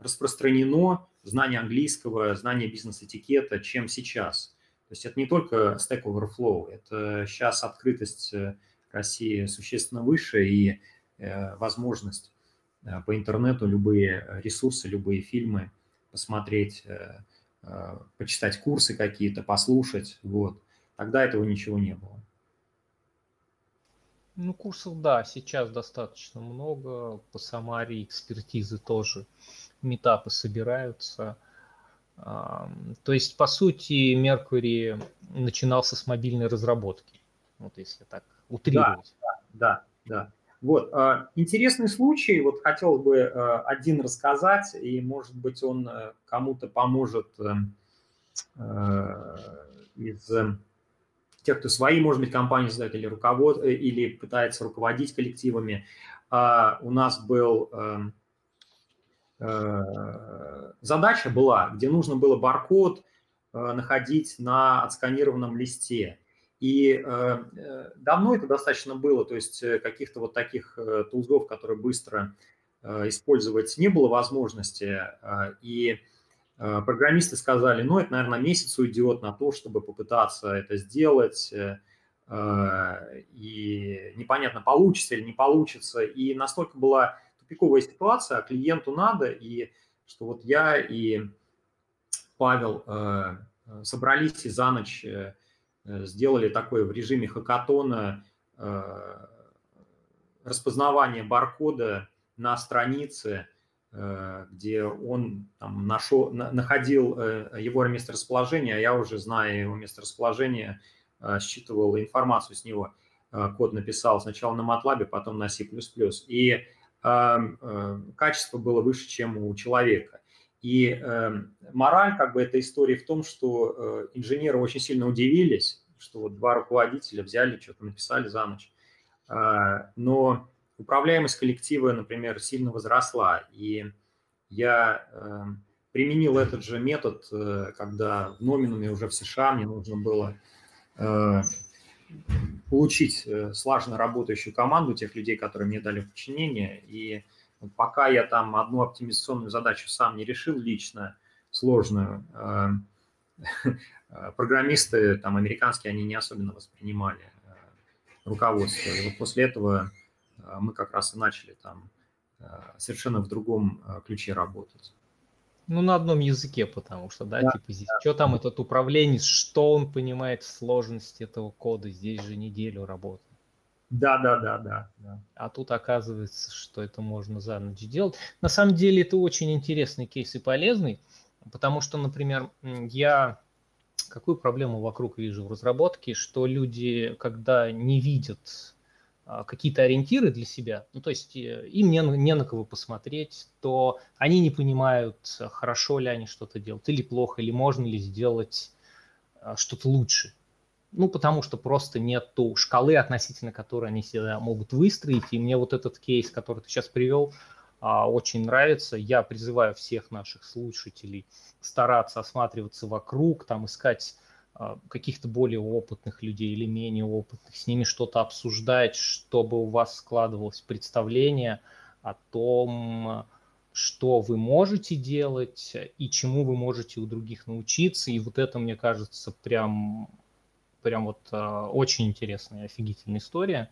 распространено, знание английского, знание бизнес-этикета, чем сейчас. То есть это не только Stack Overflow, это сейчас открытость э, России существенно выше и э, возможность э, по интернету любые ресурсы, любые фильмы посмотреть, почитать курсы какие-то, послушать. Вот. Тогда этого ничего не было. Ну, курсов, да, сейчас достаточно много. По Самаре экспертизы тоже. Метапы собираются. То есть, по сути, Mercury начинался с мобильной разработки, вот если так утрировать. Да, да, да. Вот, а, интересный случай, вот хотел бы а, один рассказать, и, может быть, он э, кому-то поможет э, э, из тех, кто свои, может быть, компании создает или руковод, или пытается руководить коллективами. А, у нас был Э, задача была, где нужно было баркод э, находить на отсканированном листе. И э, давно это достаточно было, то есть каких-то вот таких тулзов, которые быстро использовать не было возможности. И программисты сказали, ну, это, наверное, месяц уйдет на то, чтобы попытаться это сделать. и непонятно, получится или не получится. И настолько была тупиковая ситуация, а клиенту надо, и что вот я и Павел собрались и за ночь сделали такое в режиме хакатона распознавание баркода на странице, э, где он там нашел, находил э, его месторасположение, а я уже, зная его месторасположение, э, считывал информацию с него. Код написал сначала на MATLAB, потом на C++. И качество было выше, чем у человека. И мораль как бы этой истории в том, что инженеры очень сильно удивились, что вот два руководителя взяли, что-то написали за ночь. Но управляемость коллектива, например, сильно возросла. И я э, применил этот же метод, э, когда в номинуме уже в США мне нужно было э, получить э, слаженно работающую команду тех людей, которые мне дали подчинение. И пока я там одну оптимизационную задачу сам не решил лично, сложную, э, программисты там американские, они не особенно воспринимали э, руководство. И вот после этого мы как раз и начали там совершенно в другом ключе работать. Ну, на одном языке, потому что, да, да типа здесь, да. что там этот управленец, что он понимает в сложности этого кода, здесь же неделю работает. Да, да, да, да, да. А тут оказывается, что это можно за ночь делать. На самом деле это очень интересный кейс и полезный, потому что, например, я какую проблему вокруг вижу в разработке, что люди, когда не видят какие-то ориентиры для себя, ну то есть э, им не, не на кого посмотреть, то они не понимают, хорошо ли они что-то делают, или плохо, или можно ли сделать а, что-то лучше. Ну, потому что просто нету шкалы, относительно которой они себя могут выстроить. И мне вот этот кейс, который ты сейчас привел, а, очень нравится. Я призываю всех наших слушателей стараться осматриваться вокруг, там искать а, каких-то более опытных людей или менее опытных, с ними что-то обсуждать, чтобы у вас складывалось представление о том, что вы можете делать и чему вы можете у других научиться. И вот это, мне кажется, прям, прям вот а, очень интересная, офигительная история.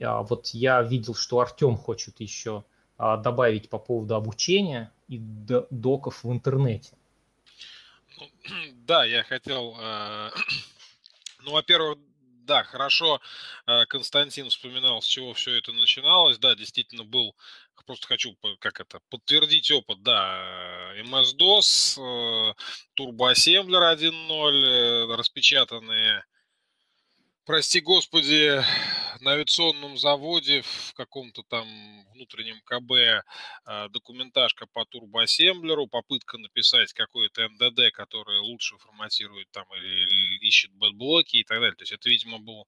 А вот я видел, что Артем хочет еще добавить по поводу обучения и доков в интернете. Да, я хотел, э, ну, во-первых, да, хорошо, э, Константин вспоминал, с чего все это начиналось. Да, действительно был, просто хочу, как это, подтвердить опыт, да, MS-DOS, э, Assembler 1.0, распечатанные прости господи, на авиационном заводе в каком-то там внутреннем КБ а, документажка по турбоассемблеру, попытка написать какой-то NDD, который лучше форматирует там или ищет bad блоки и так далее. То есть это, видимо, было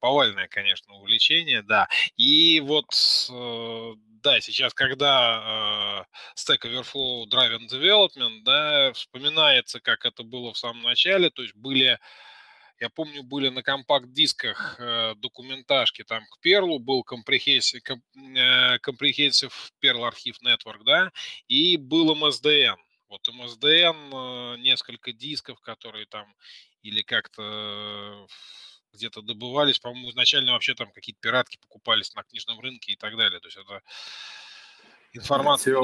повальное, конечно, увлечение, да. И вот, э, да, сейчас, когда э, Stack Overflow Driven Development, да, вспоминается, как это было в самом начале, то есть были я помню, были на компакт-дисках э, документажки, там к Перлу был Comprehensive, э, Comprehensive Perl Archive Network, да, и был MSDN. Вот MSDN, э, несколько дисков, которые там или как-то где-то добывались, по-моему, изначально вообще там какие-то пиратки покупались на книжном рынке и так далее. То есть это информация.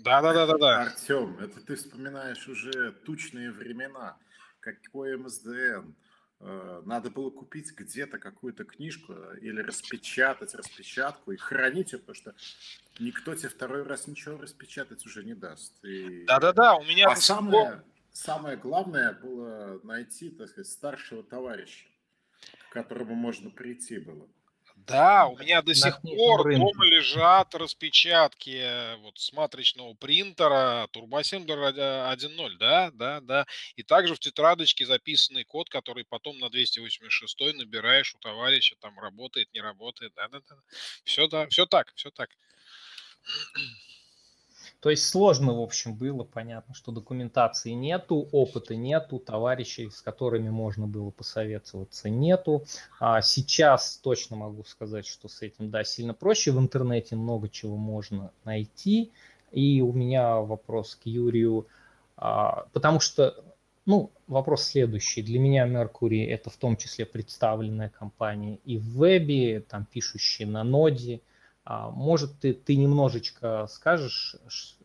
Да, да, да, да, да. Артем, это ты вспоминаешь уже тучные времена какой МСДН. Э, надо было купить где-то какую-то книжку или распечатать распечатку и хранить ее, потому что никто тебе второй раз ничего распечатать уже не даст. Да-да-да, у меня... А самое, самое главное было найти, так сказать, старшего товарища, к которому можно прийти было. Да, у меня до сих пор рынке. дома лежат распечатки э, вот с матричного принтера Turboassembler 1.0, да, да, да. И также в тетрадочке записанный код, который потом на 286 набираешь у товарища, там работает, не работает, да, да, да. Все, да, все так, все так. То есть сложно, в общем, было, понятно, что документации нету, опыта нету, товарищей, с которыми можно было посоветоваться, нету. А сейчас точно могу сказать, что с этим, да, сильно проще. В интернете много чего можно найти. И у меня вопрос к Юрию, а, потому что Ну, вопрос следующий. Для меня Mercury это в том числе представленная компания и в вебе, там пишущие на ноде. А, может, ты, ты немножечко скажешь,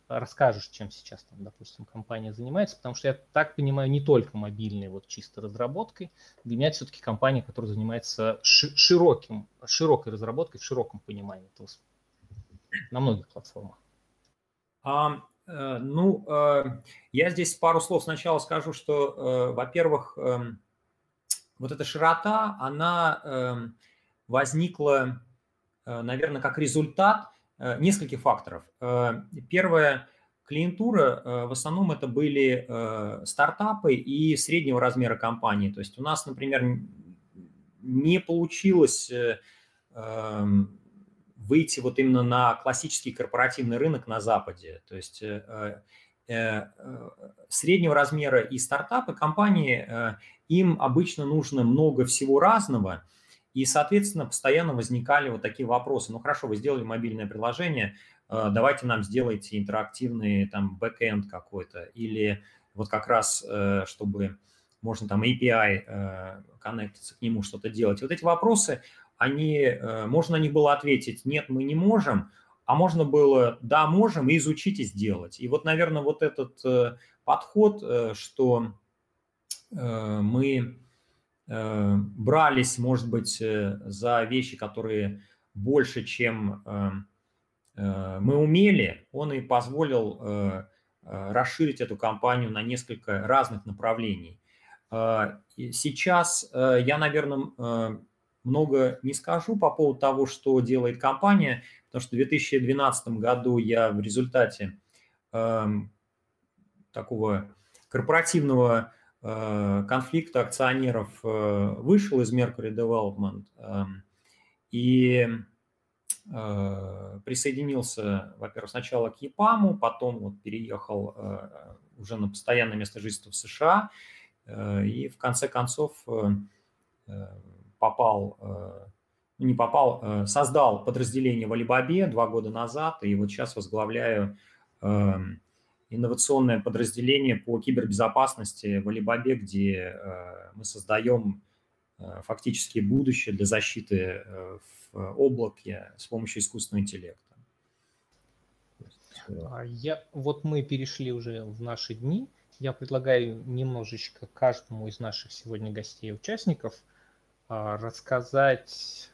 расскажешь, чем сейчас, там, допустим, компания занимается, потому что я так понимаю, не только мобильной, вот чисто разработкой. Для меня это все-таки компания, которая занимается широким, широкой разработкой в широком понимании этого на многих платформах. А, э, ну, э, я здесь пару слов сначала скажу, что, э, во-первых, э, вот эта широта, она э, возникла, наверное, как результат Э, нескольких факторов. Э, первое, клиентура, э, в основном это были стартапы и среднего размера компании. То есть у нас, например, не получилось эм, выйти вот именно на классический корпоративный рынок на Западе. То есть среднего размера и стартапы компании, им обычно нужно много всего разного – и, соответственно, постоянно возникали вот такие вопросы. Ну, хорошо, вы сделали мобильное приложение, э, давайте нам сделайте интерактивный там бэкэнд какой-то. Или вот как раз, э, чтобы можно там API э, коннектиться к нему, что-то делать. Вот эти вопросы, они, можно на них было ответить, нет, мы не можем, а можно было, да, можем, и изучить и сделать. И вот, наверное, вот этот подход, что мы брались, может быть, э, за вещи, которые больше, чем э, мы умели, он и позволил расширить эту компанию на несколько разных направлений. Сейчас я, наверное, много не скажу по поводу того, что делает компания, потому что в 2012 году я в результате такого корпоративного Э, конфликта акционеров э, вышел из Mercury Development эм, и э, присоединился, во-первых, сначала к ЕПАМу, потом вот переехал уже на постоянное место жительства в США и в конце концов попал, не попал, создал подразделение в Алибабе два года назад, и вот сейчас возглавляю эм, инновационное подразделение по кибербезопасности в Алибабе, где э, мы создаем э, фактически будущее для защиты э, в облаке с помощью искусственного интеллекта. А я, вот мы перешли уже в наши дни. Я предлагаю немножечко каждому из наших сегодня гостей и участников рассказать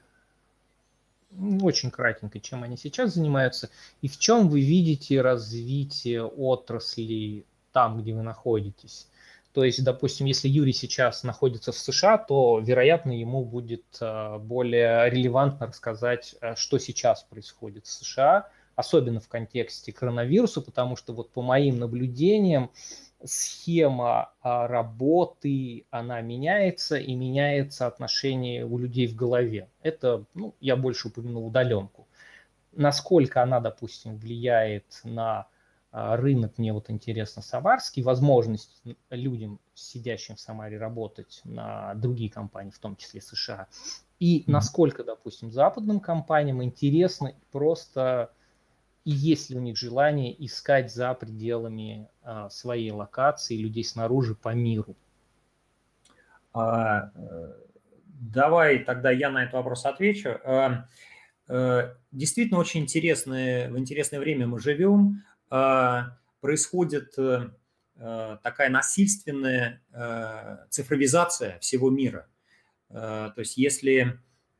очень кратенько, чем они сейчас занимаются, и в чем вы видите развитие отрасли там, где вы находитесь. То есть, допустим, если Юрий сейчас находится в США, то, вероятно, ему будет а, более релевантно рассказать, а, что сейчас происходит в США, особенно в контексте коронавируса, потому что вот по моим наблюдениям схема а, работы, она меняется, и меняется отношение у людей в голове. Это, ну, я больше упомянул удаленку. Насколько она, допустим, влияет на а, рынок, мне вот интересно, Самарский, возможность людям, сидящим в Самаре, работать на другие компании, в том числе США, и насколько, допустим, западным компаниям интересно просто и есть ли у них желание искать за пределами а, своей локации людей снаружи по миру? А, э, давай тогда я на этот вопрос отвечу. А, а, действительно, очень интересное, в интересное время мы живем. А, происходит а, такая насильственная цифровизация всего мира. То есть если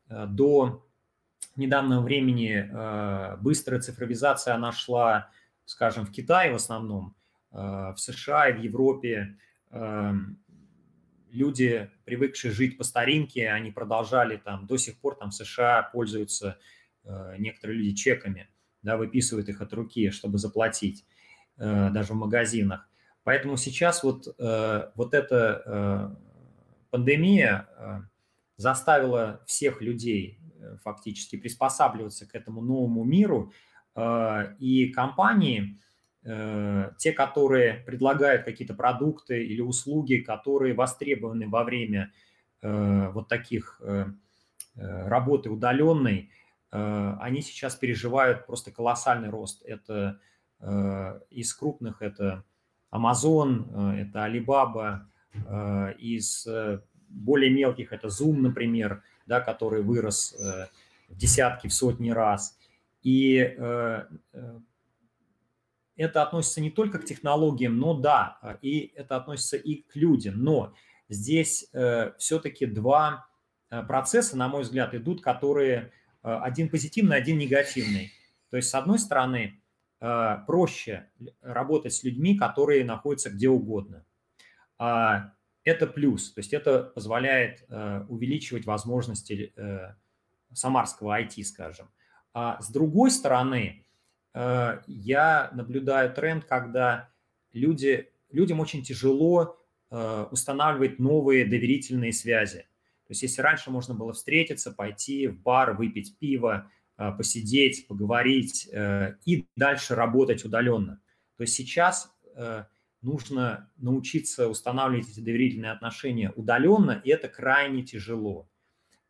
до недавнего времени э, быстрая цифровизация, она шла, скажем, в Китае в основном, э, в США и в Европе. Э, люди, привыкшие жить по старинке, они продолжали там, до сих пор там в США пользуются некоторые люди чеками, да, выписывают их от руки, чтобы заплатить, даже в магазинах. Поэтому сейчас вот, вот эта пандемия заставила всех людей Э, фактически приспосабливаться к этому новому миру. Э, и компании, э, те, которые предлагают какие-то продукты или услуги, которые востребованы во время вот таких работы удаленной, они сейчас переживают просто колоссальный рост. Это из крупных это Amazon, это Alibaba, из более мелких это Zoom, например, да, который вырос в десятки, в сотни раз. И это относится не только к технологиям, но да, и это относится и к людям. Но здесь все-таки два процесса, на мой взгляд, идут, которые один позитивный, один негативный. То есть, с одной стороны, э, проще работать с людьми, которые находятся где угодно. Это плюс, то есть это позволяет э, увеличивать возможности э, самарского IT, скажем. А с другой стороны, я наблюдаю тренд, когда люди, людям очень тяжело устанавливать новые доверительные связи. То есть если раньше можно было встретиться, пойти в бар, выпить пиво, а, посидеть, поговорить э, и дальше работать удаленно. То сейчас э, нужно научиться устанавливать эти доверительные отношения удаленно, и это крайне тяжело.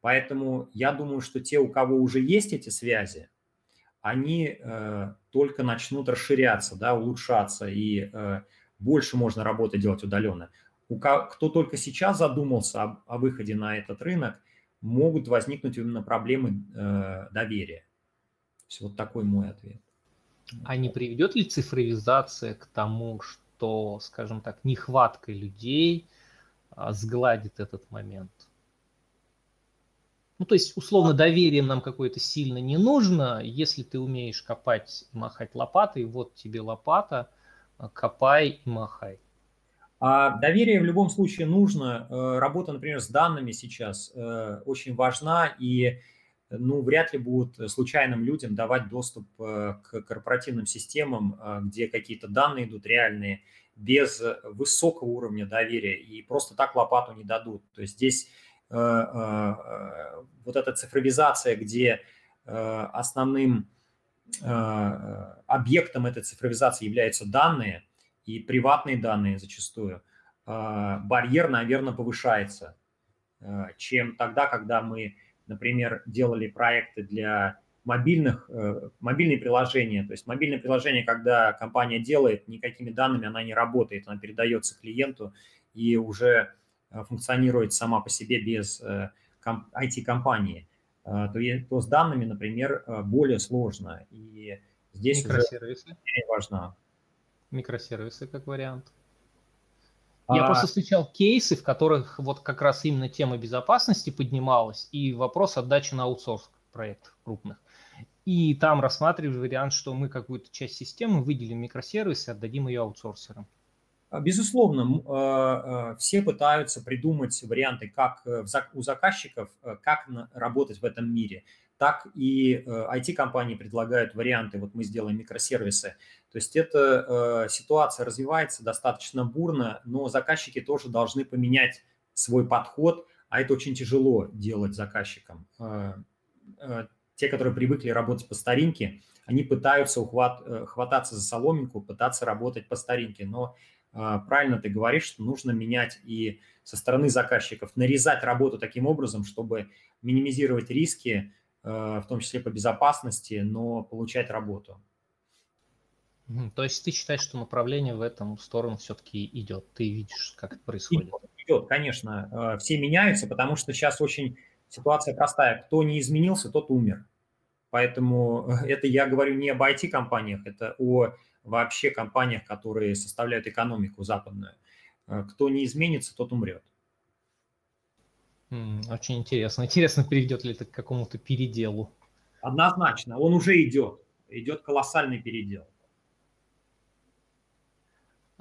Поэтому я думаю, что те, у кого уже есть эти связи, они э, только начнут расширяться, да, улучшаться, и э, больше можно работы делать удаленно. У кого, кто только сейчас задумался о, о выходе на этот рынок, могут возникнуть именно проблемы э, доверия. То есть вот такой мой ответ. А не приведет ли цифровизация к тому, что, скажем так, нехватка людей а, сгладит этот момент? Ну, то есть, условно, доверием нам какое-то сильно не нужно. Если ты умеешь копать и махать лопатой, вот тебе лопата, копай и махай. А доверие в любом случае нужно. Э, работа, например, с данными сейчас э, очень важна, и ну, вряд ли будут случайным людям давать доступ э, к корпоративным системам, где какие-то данные идут реальные, без высокого уровня доверия, и просто так лопату не дадут. То есть здесь вот эта цифровизация, где основным объектом этой цифровизации являются данные – и приватные данные зачастую, барьер, наверное, повышается, чем тогда, когда мы, например, делали проекты для мобильных, э, мобильные приложения. То есть мобильное приложение, когда компания делает, никакими данными она не работает, она передается клиенту и уже э, функционирует сама по себе без IT-компании. Э, то, то с данными, например, более сложно. И здесь уже важна микросервисы как вариант. Я а... просто встречал кейсы, в которых вот как раз именно тема безопасности поднималась и вопрос отдачи на аутсорс проектов крупных. И там рассматривали вариант, что мы какую-то часть системы выделим микросервисы, отдадим ее аутсорсерам. А, безусловно, а, а, все пытаются придумать варианты, как э, у заказчиков, э, как работать в этом мире так и IT-компании э, предлагают варианты, вот мы сделаем микросервисы. То есть эта э, ситуация развивается достаточно бурно, но заказчики тоже должны поменять свой подход, а это очень тяжело делать заказчикам. Э, те, которые привыкли работать по старинке, они пытаются ухват, хвататься за соломинку, пытаться работать по старинке, но правильно ты говоришь, что нужно менять и со стороны заказчиков, нарезать работу таким образом, чтобы минимизировать риски, Э, в том числе по безопасности, но получать работу. То есть ты считаешь, что направление в этом сторону все-таки идет? Ты видишь, как это происходит? Идет, конечно. Э, все меняются, потому что сейчас очень ситуация простая. Кто не изменился, тот умер. Поэтому э, это я говорю не об IT-компаниях, это о вообще компаниях, которые составляют экономику западную. Кто не изменится, тот умрет. Очень интересно. Интересно, перейдет ли это к какому-то переделу. Однозначно, он уже идет. Идет колоссальный передел.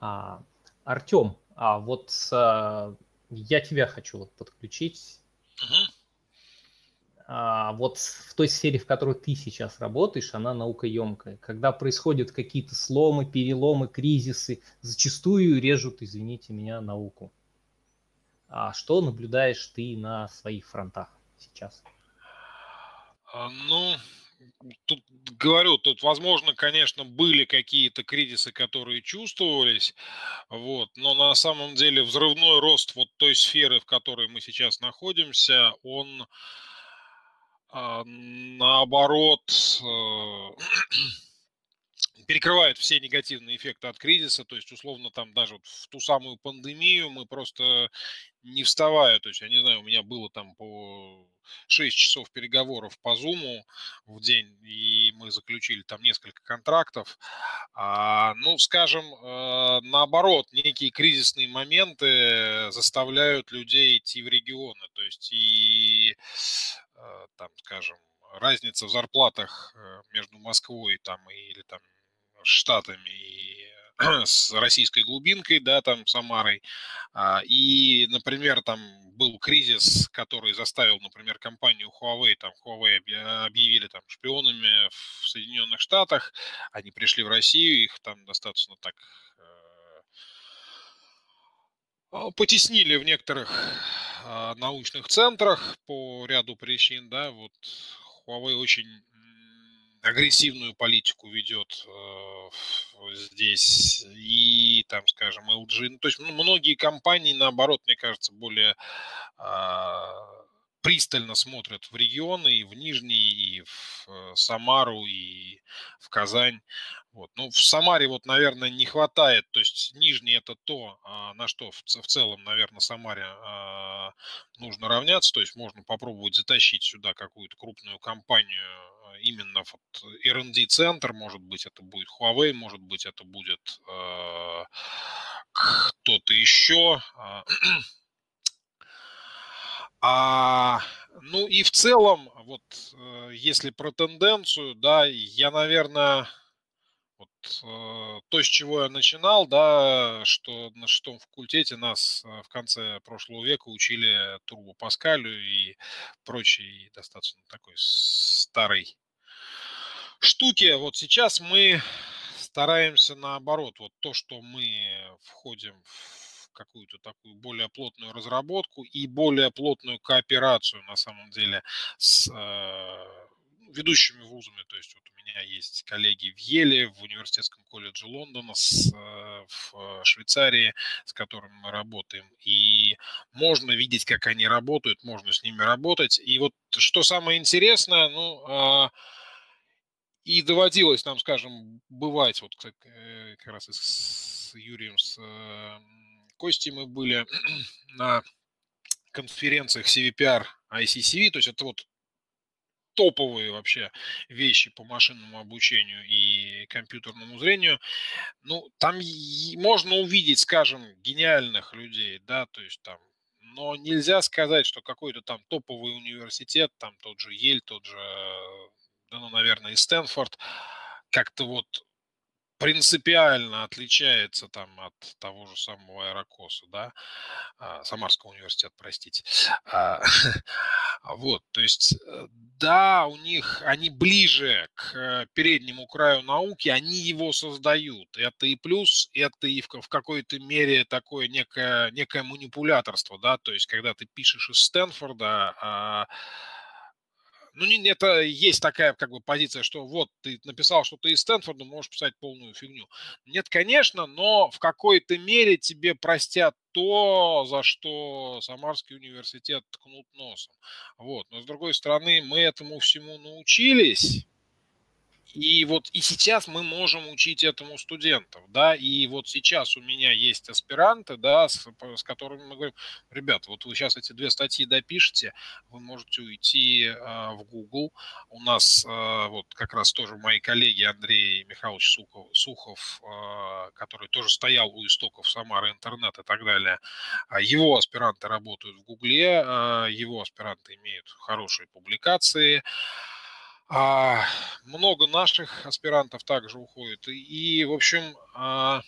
А, Артем, а вот а, я тебя хочу вот подключить. Угу. А, вот в той сфере, в которой ты сейчас работаешь, она наукоемкая. Когда происходят какие-то сломы, переломы, кризисы, зачастую режут, извините меня, науку. А что наблюдаешь ты на своих фронтах сейчас? А, ну, тут говорю, тут, возможно, конечно, были какие-то кризисы, которые чувствовались, вот, но на самом деле взрывной рост вот той сферы, в которой мы сейчас находимся, он а, наоборот, перекрывает все негативные эффекты от кризиса, то есть, условно, там даже вот в ту самую пандемию мы просто не вставая, то есть, я не знаю, у меня было там по 6 часов переговоров по Zoom в день, и мы заключили там несколько контрактов. А, ну, скажем, э, наоборот, некие кризисные моменты заставляют людей идти в регионы, то есть и э, там, скажем, разница в зарплатах э, между Москвой там или там Штатами и с российской глубинкой, да, там, Самарой. А, и, например, там был кризис, который заставил, например, компанию Huawei, там, Huawei объявили там шпионами в Соединенных Штатах, они пришли в Россию, их там достаточно так э, потеснили в некоторых а, научных центрах по ряду причин, да, вот Huawei очень агрессивную политику ведет э, здесь и там, скажем, LG. Ну, то есть многие компании, наоборот, мне кажется, более э, пристально смотрят в регионы, и в Нижний, и в э, Самару, и в Казань. Вот. Ну, в Самаре вот, наверное, не хватает, то есть Нижний это то, а, на что в, в целом, наверное, Самаре а, нужно равняться, то есть можно попробовать затащить сюда какую-то крупную компанию именно вот R&D центр, может быть, это будет Huawei, может быть, это будет э, кто-то еще. А, а, ну и в целом, вот э, если про тенденцию, да, я, наверное, вот, э, то, с чего я начинал, да, что на шестом факультете нас э, в конце прошлого века учили Турбо Паскалю и прочий достаточно такой старый штуки. Вот сейчас мы стараемся наоборот, вот то, что мы входим в какую-то такую более плотную разработку и более плотную кооперацию на самом деле с э, ведущими вузами. То есть вот у меня есть коллеги в Еле, в университетском колледже Лондона, с, э, в Швейцарии, с которыми мы работаем. И можно видеть, как они работают, можно с ними работать. И вот что самое интересное, ну, э, и доводилось нам, скажем, бывать, вот как, э, как раз с Юрием, с эм, Костей мы были на конференциях CVPR, ICCV, то есть это вот топовые вообще вещи по машинному обучению и компьютерному зрению. Ну, там можно увидеть, скажем, гениальных людей, да, то есть там но нельзя сказать, что какой-то там топовый университет, там тот же Ель, тот же да, ну, наверное, и Стэнфорд как-то вот принципиально отличается там от того же самого Аэрокоса, да, а, Самарского университета, простите. А, вот, то есть, э, да, у них, они ближе к переднему краю науки, они его создают. Это и плюс, это и в, в какой-то мере такое некое, некое манипуляторство, да, то есть, когда ты пишешь из Стэнфорда, а, ну, не, это есть такая как бы позиция, что вот ты написал, что ты из Стэнфорда, можешь писать полную фигню. Нет, конечно, но в какой-то мере тебе простят то, за что Самарский университет ткнут носом. Вот. Но с другой стороны, мы этому всему научились, и вот и сейчас мы можем учить этому студентов, да, и вот сейчас у меня есть аспиранты, да, с, с которыми мы говорим, ребят, вот вы сейчас эти две статьи допишете, вы можете уйти э, в Google, у нас э, вот как раз тоже мои коллеги Андрей Михайлович Сухов, Сухов э, который тоже стоял у истоков Самары интернет и так далее, его аспиранты работают в Гугле, э, его аспиранты имеют хорошие публикации, а, много наших аспирантов также уходит. И, в общем, а,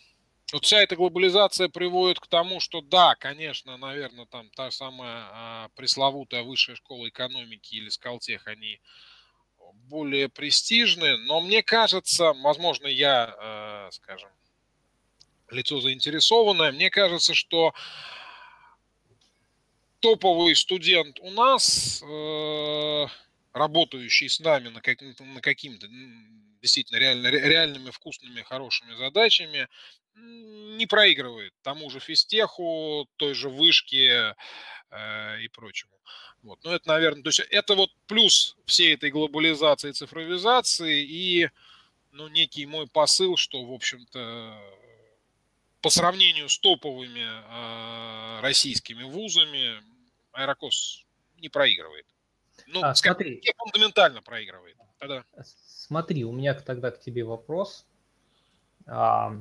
вот вся эта глобализация приводит к тому, что да, конечно, наверное, там та самая а, пресловутая высшая школа экономики или Скалтех, они более престижны, но мне кажется, возможно, я, э, скажем, лицо заинтересованное, мне кажется, что топовый студент у нас э, работающий с нами на, как, на какими-то действительно реально, реальными, вкусными, хорошими задачами, не проигрывает тому же физтеху, той же вышке э, и прочему. Вот. Ну, это, наверное, то есть это вот плюс всей этой глобализации, цифровизации и ну, некий мой посыл, что, в общем-то, по сравнению с топовыми э, российскими вузами, Аэрокос не проигрывает. Ну, а, смотри. фундаментально проигрывает. Тогда. Смотри, у меня тогда к тебе вопрос. А,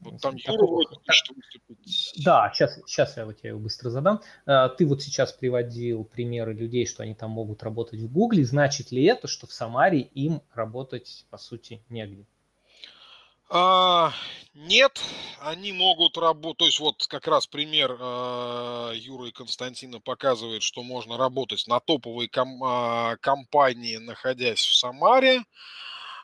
вот там Юра вроде хочет выступить. Да, сейчас, сейчас я вот тебе его быстро задам. А, ты вот сейчас приводил примеры людей, что они там могут работать в Гугле. Значит ли это, что в Самаре им работать, по сути, негде? А, нет, они могут работать, то есть вот как раз пример а, Юры и Константина показывает, что можно работать на топовой ком- а, компании, находясь в Самаре.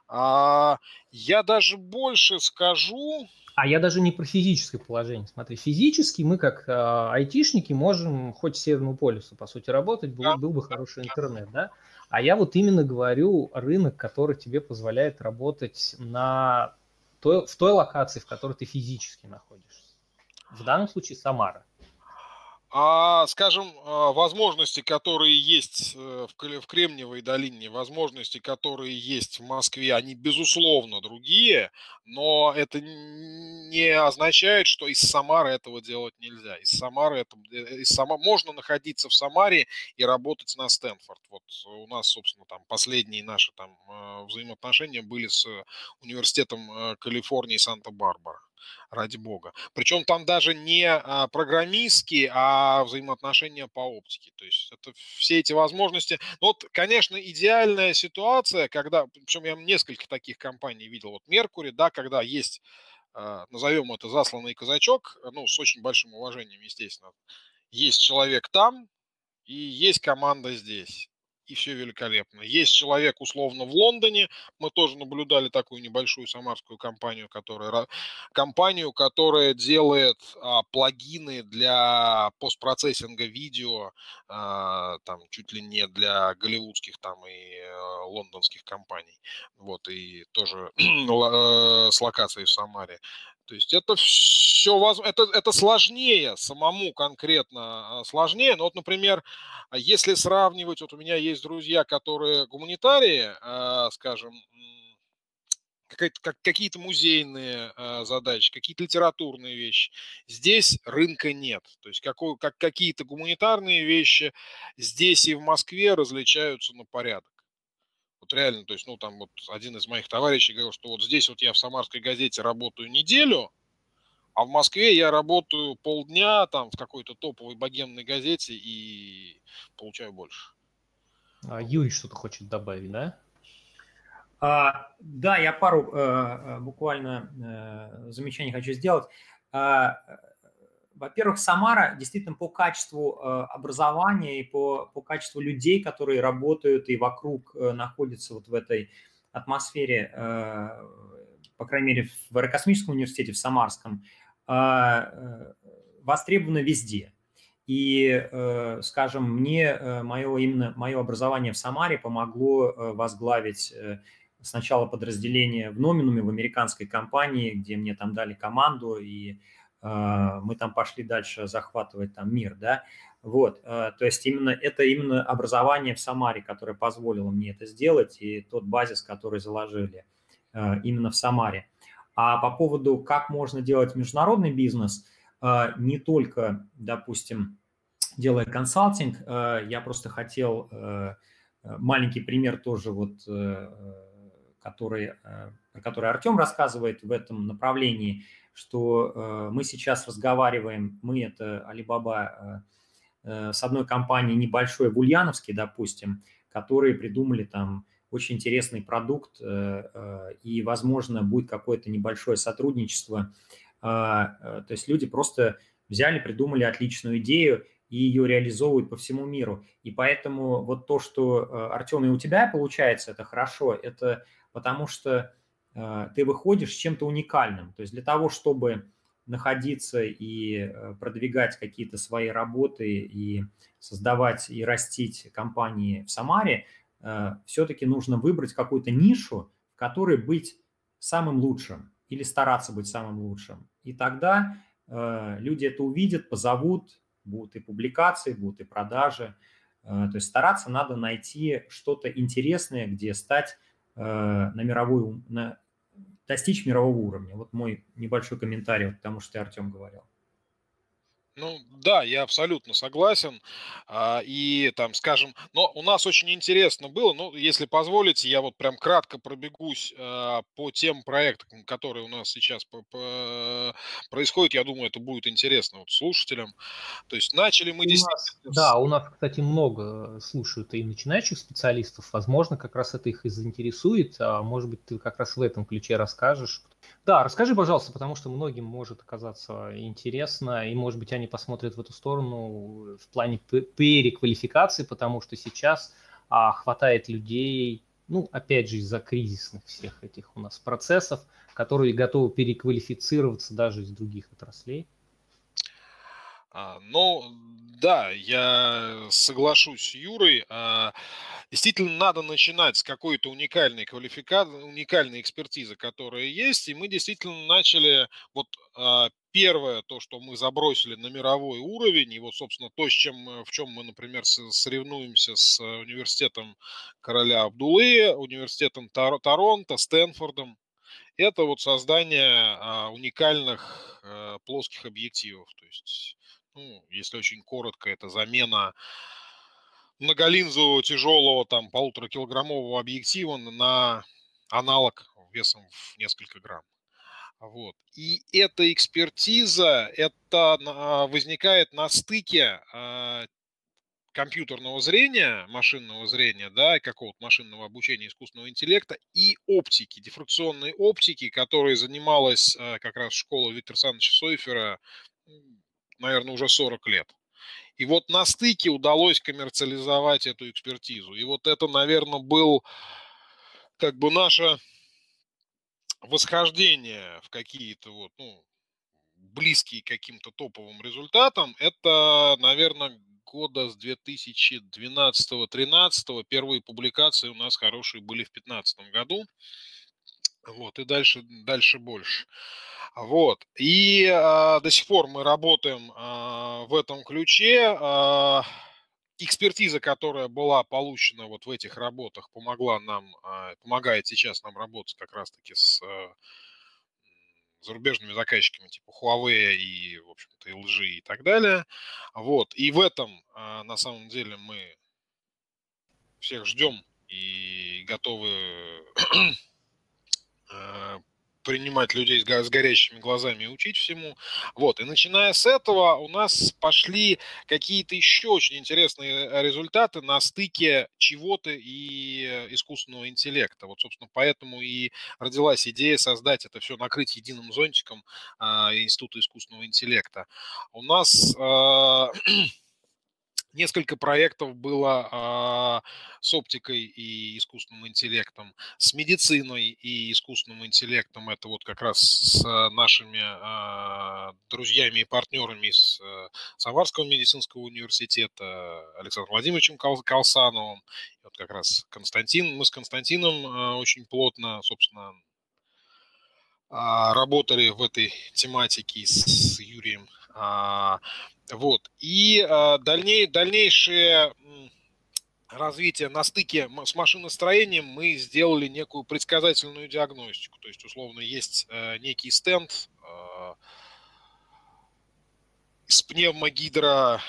А, я даже больше скажу, а я даже не про физическое положение. Смотри, физически мы как э, айтишники можем хоть Северному полюсу, по сути, работать, был, да. был бы хороший интернет, да? А я вот именно говорю рынок, который тебе позволяет работать на той, в той локации, в которой ты физически находишься. В данном случае Самара а, скажем, а, возможности, которые есть э, в Кремниевой долине, возможности, которые есть в Москве, они, безусловно, другие, но это не означает, что из Самары этого делать нельзя. Из Самары, это, э, из Сама, можно находиться в Самаре и работать на Стэнфорд. Вот у нас, собственно, там последние наши там э, взаимоотношения были с университетом Калифорнии Санта-Барбара ради бога. Причем там даже не а, программистские, а взаимоотношения по оптике. То есть это все эти возможности. Ну, вот, конечно, идеальная ситуация, когда, причем я несколько таких компаний видел, вот Меркури, да, когда есть, а, назовем это засланный казачок, ну, с очень большим уважением, естественно, есть человек там, и есть команда здесь и все великолепно. Есть человек условно в Лондоне, мы тоже наблюдали такую небольшую самарскую компанию, которая, компанию, которая делает а, плагины для постпроцессинга видео, а, там чуть ли не для голливудских там и а, лондонских компаний, вот, и тоже э, с локацией в Самаре. То есть это все это, это сложнее самому конкретно а, сложнее. Но вот, например, если сравнивать, вот у меня есть друзья, которые гуманитарии, а, скажем, какие-то музейные а, задачи, какие-то литературные вещи. Здесь рынка нет. То есть какой, как, какие-то гуманитарные вещи здесь и в Москве различаются на порядок. Вот реально, то есть, ну, там вот один из моих товарищей говорил, что вот здесь вот я в самарской газете работаю неделю, а в Москве я работаю полдня там в какой-то топовой богемной газете и получаю больше. А Юрий что-то хочет добавить, да? А, да, я пару э буквально э, замечаний хочу сделать. А, во-первых, Самара действительно по качеству э, образования и по, по качеству людей, которые работают и вокруг э, находятся вот в этой атмосфере, э, по крайней мере, в Аэрокосмическом университете, в Самарском, востребована везде. И, скажем, мне мое, именно мое образование в Самаре помогло возглавить сначала подразделение в Номинуме в американской компании, где мне там дали команду, и мы там пошли дальше захватывать там мир, да, вот, а, то есть именно это именно образование в Самаре, которое позволило мне это сделать, и тот базис, который заложили а, именно в Самаре. А по поводу, как можно делать международный бизнес, не только, допустим, делая консалтинг, я просто хотел маленький пример тоже вот, который, про который Артем рассказывает в этом направлении – что э, мы сейчас разговариваем, мы это Алибаба э, э, с одной компанией небольшой, в Ульяновске, допустим, которые придумали там очень интересный продукт, и, возможно, будет какое-то небольшое сотрудничество. То есть люди просто взяли, придумали отличную идею, и ее реализовывают по всему миру. И поэтому вот то, что, Артем, и у тебя получается, это хорошо, это потому что ты выходишь с чем-то уникальным. То есть для того, чтобы находиться и э, продвигать какие-то свои работы и создавать и растить компании в Самаре, э, все-таки нужно выбрать какую-то нишу, в которой быть самым лучшим или стараться быть самым лучшим. И тогда люди это увидят, позовут, будут и публикации, будут и продажи. То есть стараться надо найти что-то интересное, где стать на мировую, на, достичь мирового уровня. Вот мой небольшой комментарий к тому, что ты, Артем, говорил. Ну да, я абсолютно согласен. А, и там, скажем, но у нас очень интересно было, ну, если позволите, я вот прям кратко пробегусь а, по тем проектам, которые у нас сейчас происходят. Я думаю, это будет интересно вот слушателям. То есть начали мы действительно... да, у нас, кстати, много слушают и начинающих специалистов. Возможно, как раз это их и заинтересует. А может быть, ты как раз в этом ключе расскажешь. Да, расскажи, пожалуйста, потому что многим может оказаться интересно, и, может быть, они посмотрят в эту сторону в плане переквалификации, потому что сейчас а, хватает людей, ну, опять же, из-за кризисных всех этих у нас процессов, которые готовы переквалифицироваться даже из других отраслей. А, ну, да, я соглашусь с Юрой. А, действительно, надо начинать с какой-то уникальной квалификации, уникальной экспертизы, которая есть. И мы действительно начали вот а, первое, то, что мы забросили на мировой уровень, и вот, собственно, то, с чем, в чем мы, например, соревнуемся с университетом короля Абдулы, университетом Тор- Торонто, Стэнфордом, это вот создание а, уникальных а, плоских объективов. То есть ну, если очень коротко, это замена многолинзового тяжелого там полуторакилограммового объектива на аналог весом в несколько грамм. Вот. И эта экспертиза, это возникает на стыке э, компьютерного зрения, машинного зрения, да, и какого-то машинного обучения искусственного интеллекта и оптики, дифракционной оптики, которой занималась э, как раз школа Виктора Александровича Сойфера наверное, уже 40 лет. И вот на стыке удалось коммерциализовать эту экспертизу. И вот это, наверное, был как бы наше восхождение в какие-то вот, ну, близкие к каким-то топовым результатам. Это, наверное, года с 2012-2013. Первые публикации у нас хорошие были в 2015 году. Вот, и дальше, дальше больше. Вот. И э, до сих пор мы работаем э, в этом ключе. Э, экспертиза, которая была получена вот в этих работах, помогла нам, э, помогает сейчас нам работать как раз-таки с зарубежными заказчиками типа Huawei и, в общем-то, LG и так далее. Вот. И в этом, на самом деле, мы всех ждем и готовы принимать людей с горящими глазами и учить всему. Вот. И начиная с этого у нас пошли какие-то еще очень интересные э, результаты на стыке чего-то и э, искусственного интеллекта. Вот, собственно, поэтому и родилась идея создать это все, накрыть единым зонтиком э, Института искусственного интеллекта. У нас э, Несколько проектов было а, с оптикой и искусственным интеллектом, с медициной и искусственным интеллектом. Это вот как раз с нашими а, друзьями и партнерами с а, Самарского медицинского университета Александром Владимировичем Калсановым. Вот как раз Константин, мы с Константином а, очень плотно, собственно, а, работали в этой тематике с, Юрием. А, вот. И э, дальней, дальнейшее развитие на стыке с машиностроением мы сделали некую предсказательную диагностику. То есть, условно, есть э, некий стенд э, с пневмогидро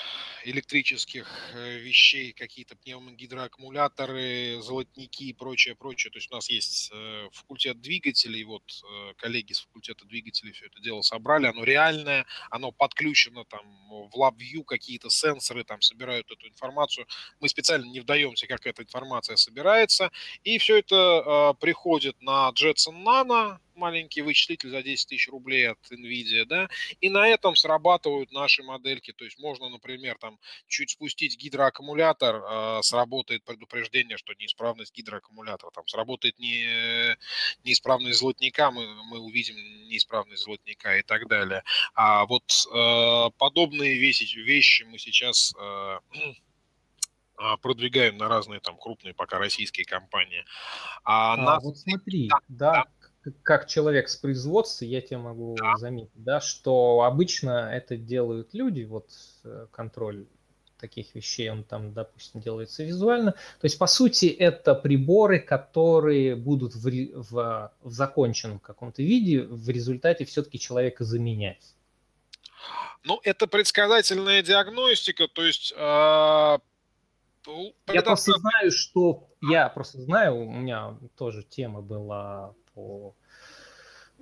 электрических э, вещей, какие-то пневмогидроаккумуляторы, золотники и прочее, прочее. То есть у нас есть э, факультет двигателей, вот э, коллеги с факультета двигателей все это дело собрали, оно реальное, оно подключено там в LabVIEW, какие-то сенсоры там собирают эту информацию. Мы специально не вдаемся, как эта информация собирается, и все это приходит на Jetson Nano, маленький вычислитель за 10 тысяч рублей от NVIDIA, да, и на этом срабатывают наши модельки. То есть можно, например, там чуть спустить гидроаккумулятор, э, сработает предупреждение, что неисправность гидроаккумулятора, там сработает не, неисправность золотника, мы, мы увидим неисправность золотника и так далее. А вот э, подобные вещи, вещи мы сейчас э, продвигаем на разные там крупные пока российские компании. А, а нас... вот смотри, да, да, как человек с производства, я тебе могу да. заметить, да, что обычно это делают люди, вот э, контроль таких вещей, он там, допустим, делается визуально. То есть, по сути, это приборы, которые будут в, в, в законченном каком-то виде в результате все-таки человека заменять. Ну, это предсказательная диагностика, то есть... Э, я просто знаю, что... Я просто знаю, у меня тоже тема была по...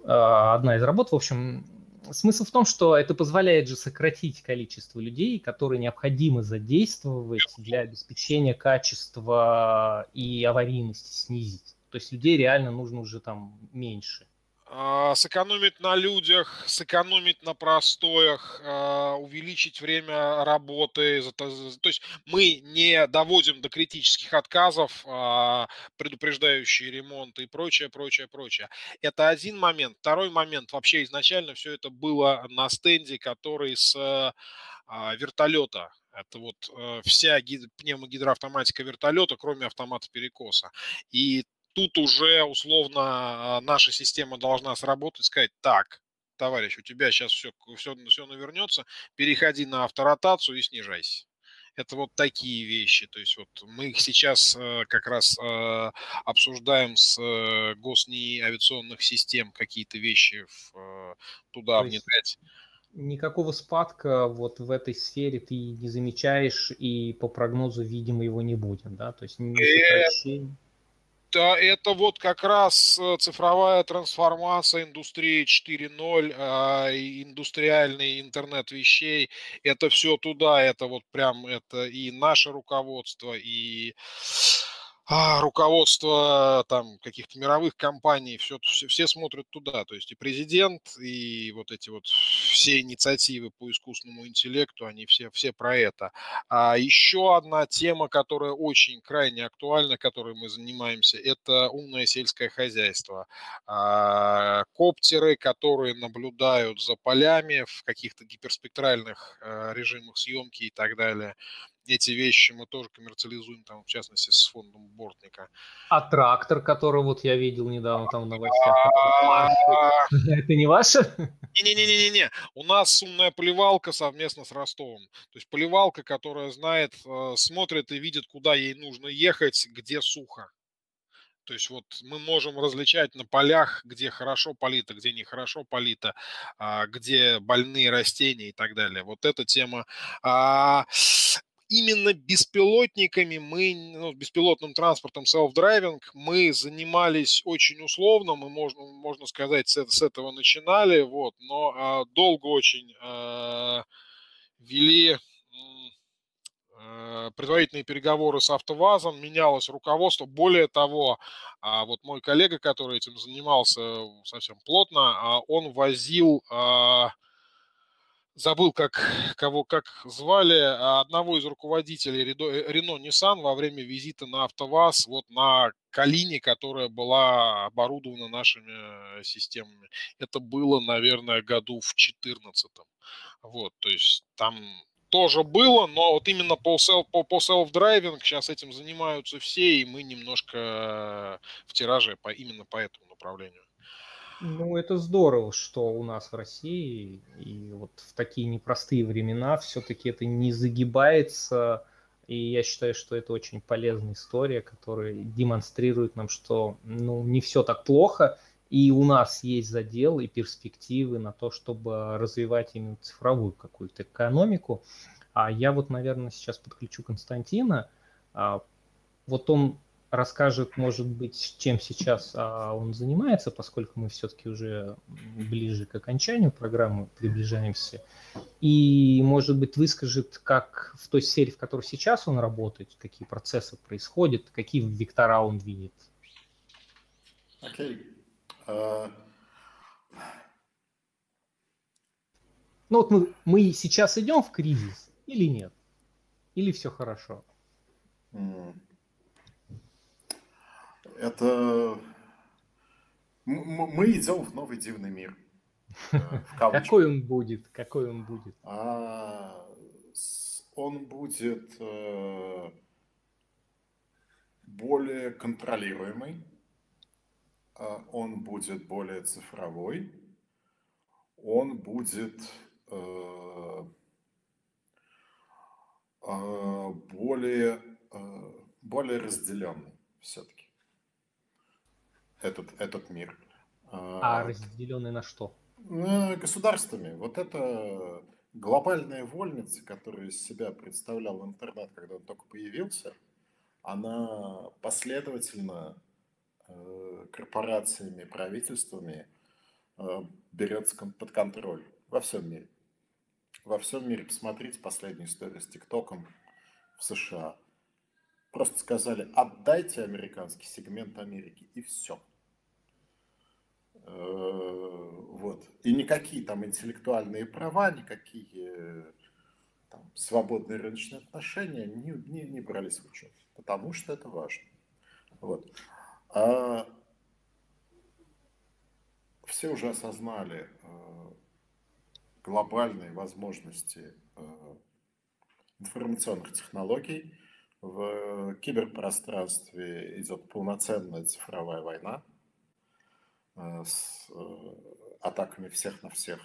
Э, одна из работ, в общем, смысл в том, что это позволяет же сократить количество людей, которые необходимо задействовать для обеспечения качества и аварийности снизить. То есть людей реально нужно уже там меньше. А, сэкономить на людях, сэкономить на простоях, а, увеличить время работы. То есть мы не доводим до критических отказов, а, предупреждающие ремонт и прочее, прочее, прочее. Это один момент. Второй момент. Вообще изначально все это было на стенде, который с вертолета. Это вот э, вся пневмогидроавтоматика вертолета, кроме автомата перекоса. И тут уже условно а, наша система должна сработать, сказать, так, товарищ, у тебя сейчас все, все, все навернется, переходи на авторотацию и снижайся. Это вот такие вещи. То есть вот мы их сейчас э, как раз э, обсуждаем с э, госни авиационных систем какие-то вещи туда внедрять. Никакого спадка вот в этой сфере ты не замечаешь, и по прогнозу, видимо, его не будет, да? То есть не сокращение это вот как раз э, цифровая трансформация индустрии 4.0, а, индустриальный интернет вещей. Это все туда, это вот прям это и наше руководство, и а, руководство там каких-то мировых компаний, все, все, все смотрят туда, то есть и президент, и вот эти вот все инициативы по искусственному интеллекту, они все, все про это. А еще одна тема, которая очень крайне актуальна, которой мы занимаемся, это умное сельское хозяйство. А, коптеры, которые наблюдают за полями в каких-то гиперспектральных а, режимах съемки и так далее эти вещи мы тоже коммерциализуем, там, в частности, с фондом Бортника. А трактор, который вот я видел недавно там в новостях, это не ваше? Не-не-не-не-не. У нас умная поливалка совместно с Ростовом. То есть поливалка, которая знает, э, смотрит и видит, куда ей нужно ехать, где сухо. То есть вот мы можем различать на полях, где хорошо полито, где нехорошо полито, а, где больные растения и так далее. Вот эта тема. А, именно беспилотниками мы, ну, беспилотным транспортом self-driving мы занимались очень условно, мы можно, можно сказать, с, с этого начинали, вот, но а, долго очень а, вели а, предварительные переговоры с АвтоВАЗом, менялось руководство. Более того, а вот мой коллега, который этим занимался совсем плотно, а, он возил забыл, как, кого как звали, а одного из руководителей Рено Nissan во время визита на АвтоВАЗ вот на Калине, которая была оборудована нашими системами. Это было, наверное, году в 14 Вот, то есть там тоже было, но вот именно по, self, по, по self-driving сейчас этим занимаются все, и мы немножко в тираже по, именно по этому направлению. Ну, это здорово, что у нас в России и вот в такие непростые времена все-таки это не загибается. И я считаю, что это очень полезная история, которая демонстрирует нам, что ну, не все так плохо, и у нас есть задел и перспективы на то, чтобы развивать именно цифровую какую-то экономику. А я вот, наверное, сейчас подключу Константина. А, вот он расскажет, может быть, чем сейчас а, он занимается, поскольку мы все-таки уже ближе к окончанию программы приближаемся. И, может быть, выскажет, как в той сфере, в которой сейчас он работает, какие процессы происходят, какие вектора он видит. Окей. Okay. Uh... Ну вот мы, мы сейчас идем в кризис или нет? Или все хорошо? Mm это мы идем в новый дивный мир. Э, Какой он будет? Какой он будет? А, он будет э, более контролируемый, а, он будет более цифровой, он будет э, более, более разделенный все-таки этот, этот мир. А разделенный на что? Государствами. Вот это глобальная вольница, которую из себя представлял интернет, когда он только появился, она последовательно э, корпорациями, правительствами э, берется под контроль во всем мире. Во всем мире. Посмотрите последнюю историю с ТикТоком в США. Просто сказали, отдайте американский сегмент Америки, и все. Э, вот. И никакие там интеллектуальные права, никакие там, свободные рыночные отношения не, не, не брались в учет, потому что это важно. Вот. А все уже осознали э, глобальные возможности э, информационных технологий. В киберпространстве идет полноценная цифровая война – Э, с э, атаками всех на всех.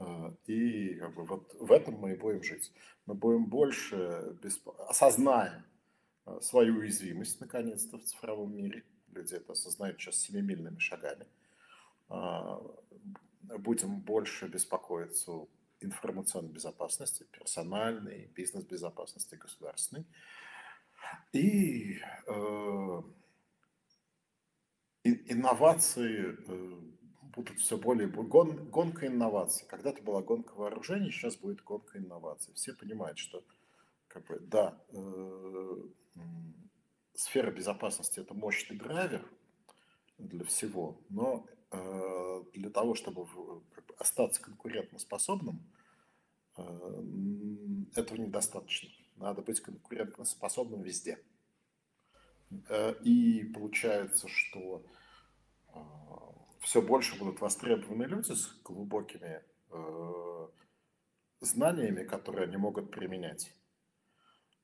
Э, и как бы, вот в этом мы и будем жить. Мы будем больше бесп... осознаем свою уязвимость, наконец-то, в цифровом мире. Люди это осознают сейчас семимильными шагами. Будем больше беспокоиться информационной безопасности, персональной, бизнес-безопасности, государственной. И инновации э, будут все более... Гон, гонка инноваций. Когда-то была гонка вооружений, сейчас будет гонка инноваций. Все понимают, что как бы, да, э, сфера безопасности – это мощный драйвер для всего, но э, для того, чтобы остаться конкурентоспособным, э, этого недостаточно. Надо быть конкурентоспособным везде. Э, и получается, что э, все больше будут востребованы люди с глубокими э, знаниями, которые они могут применять.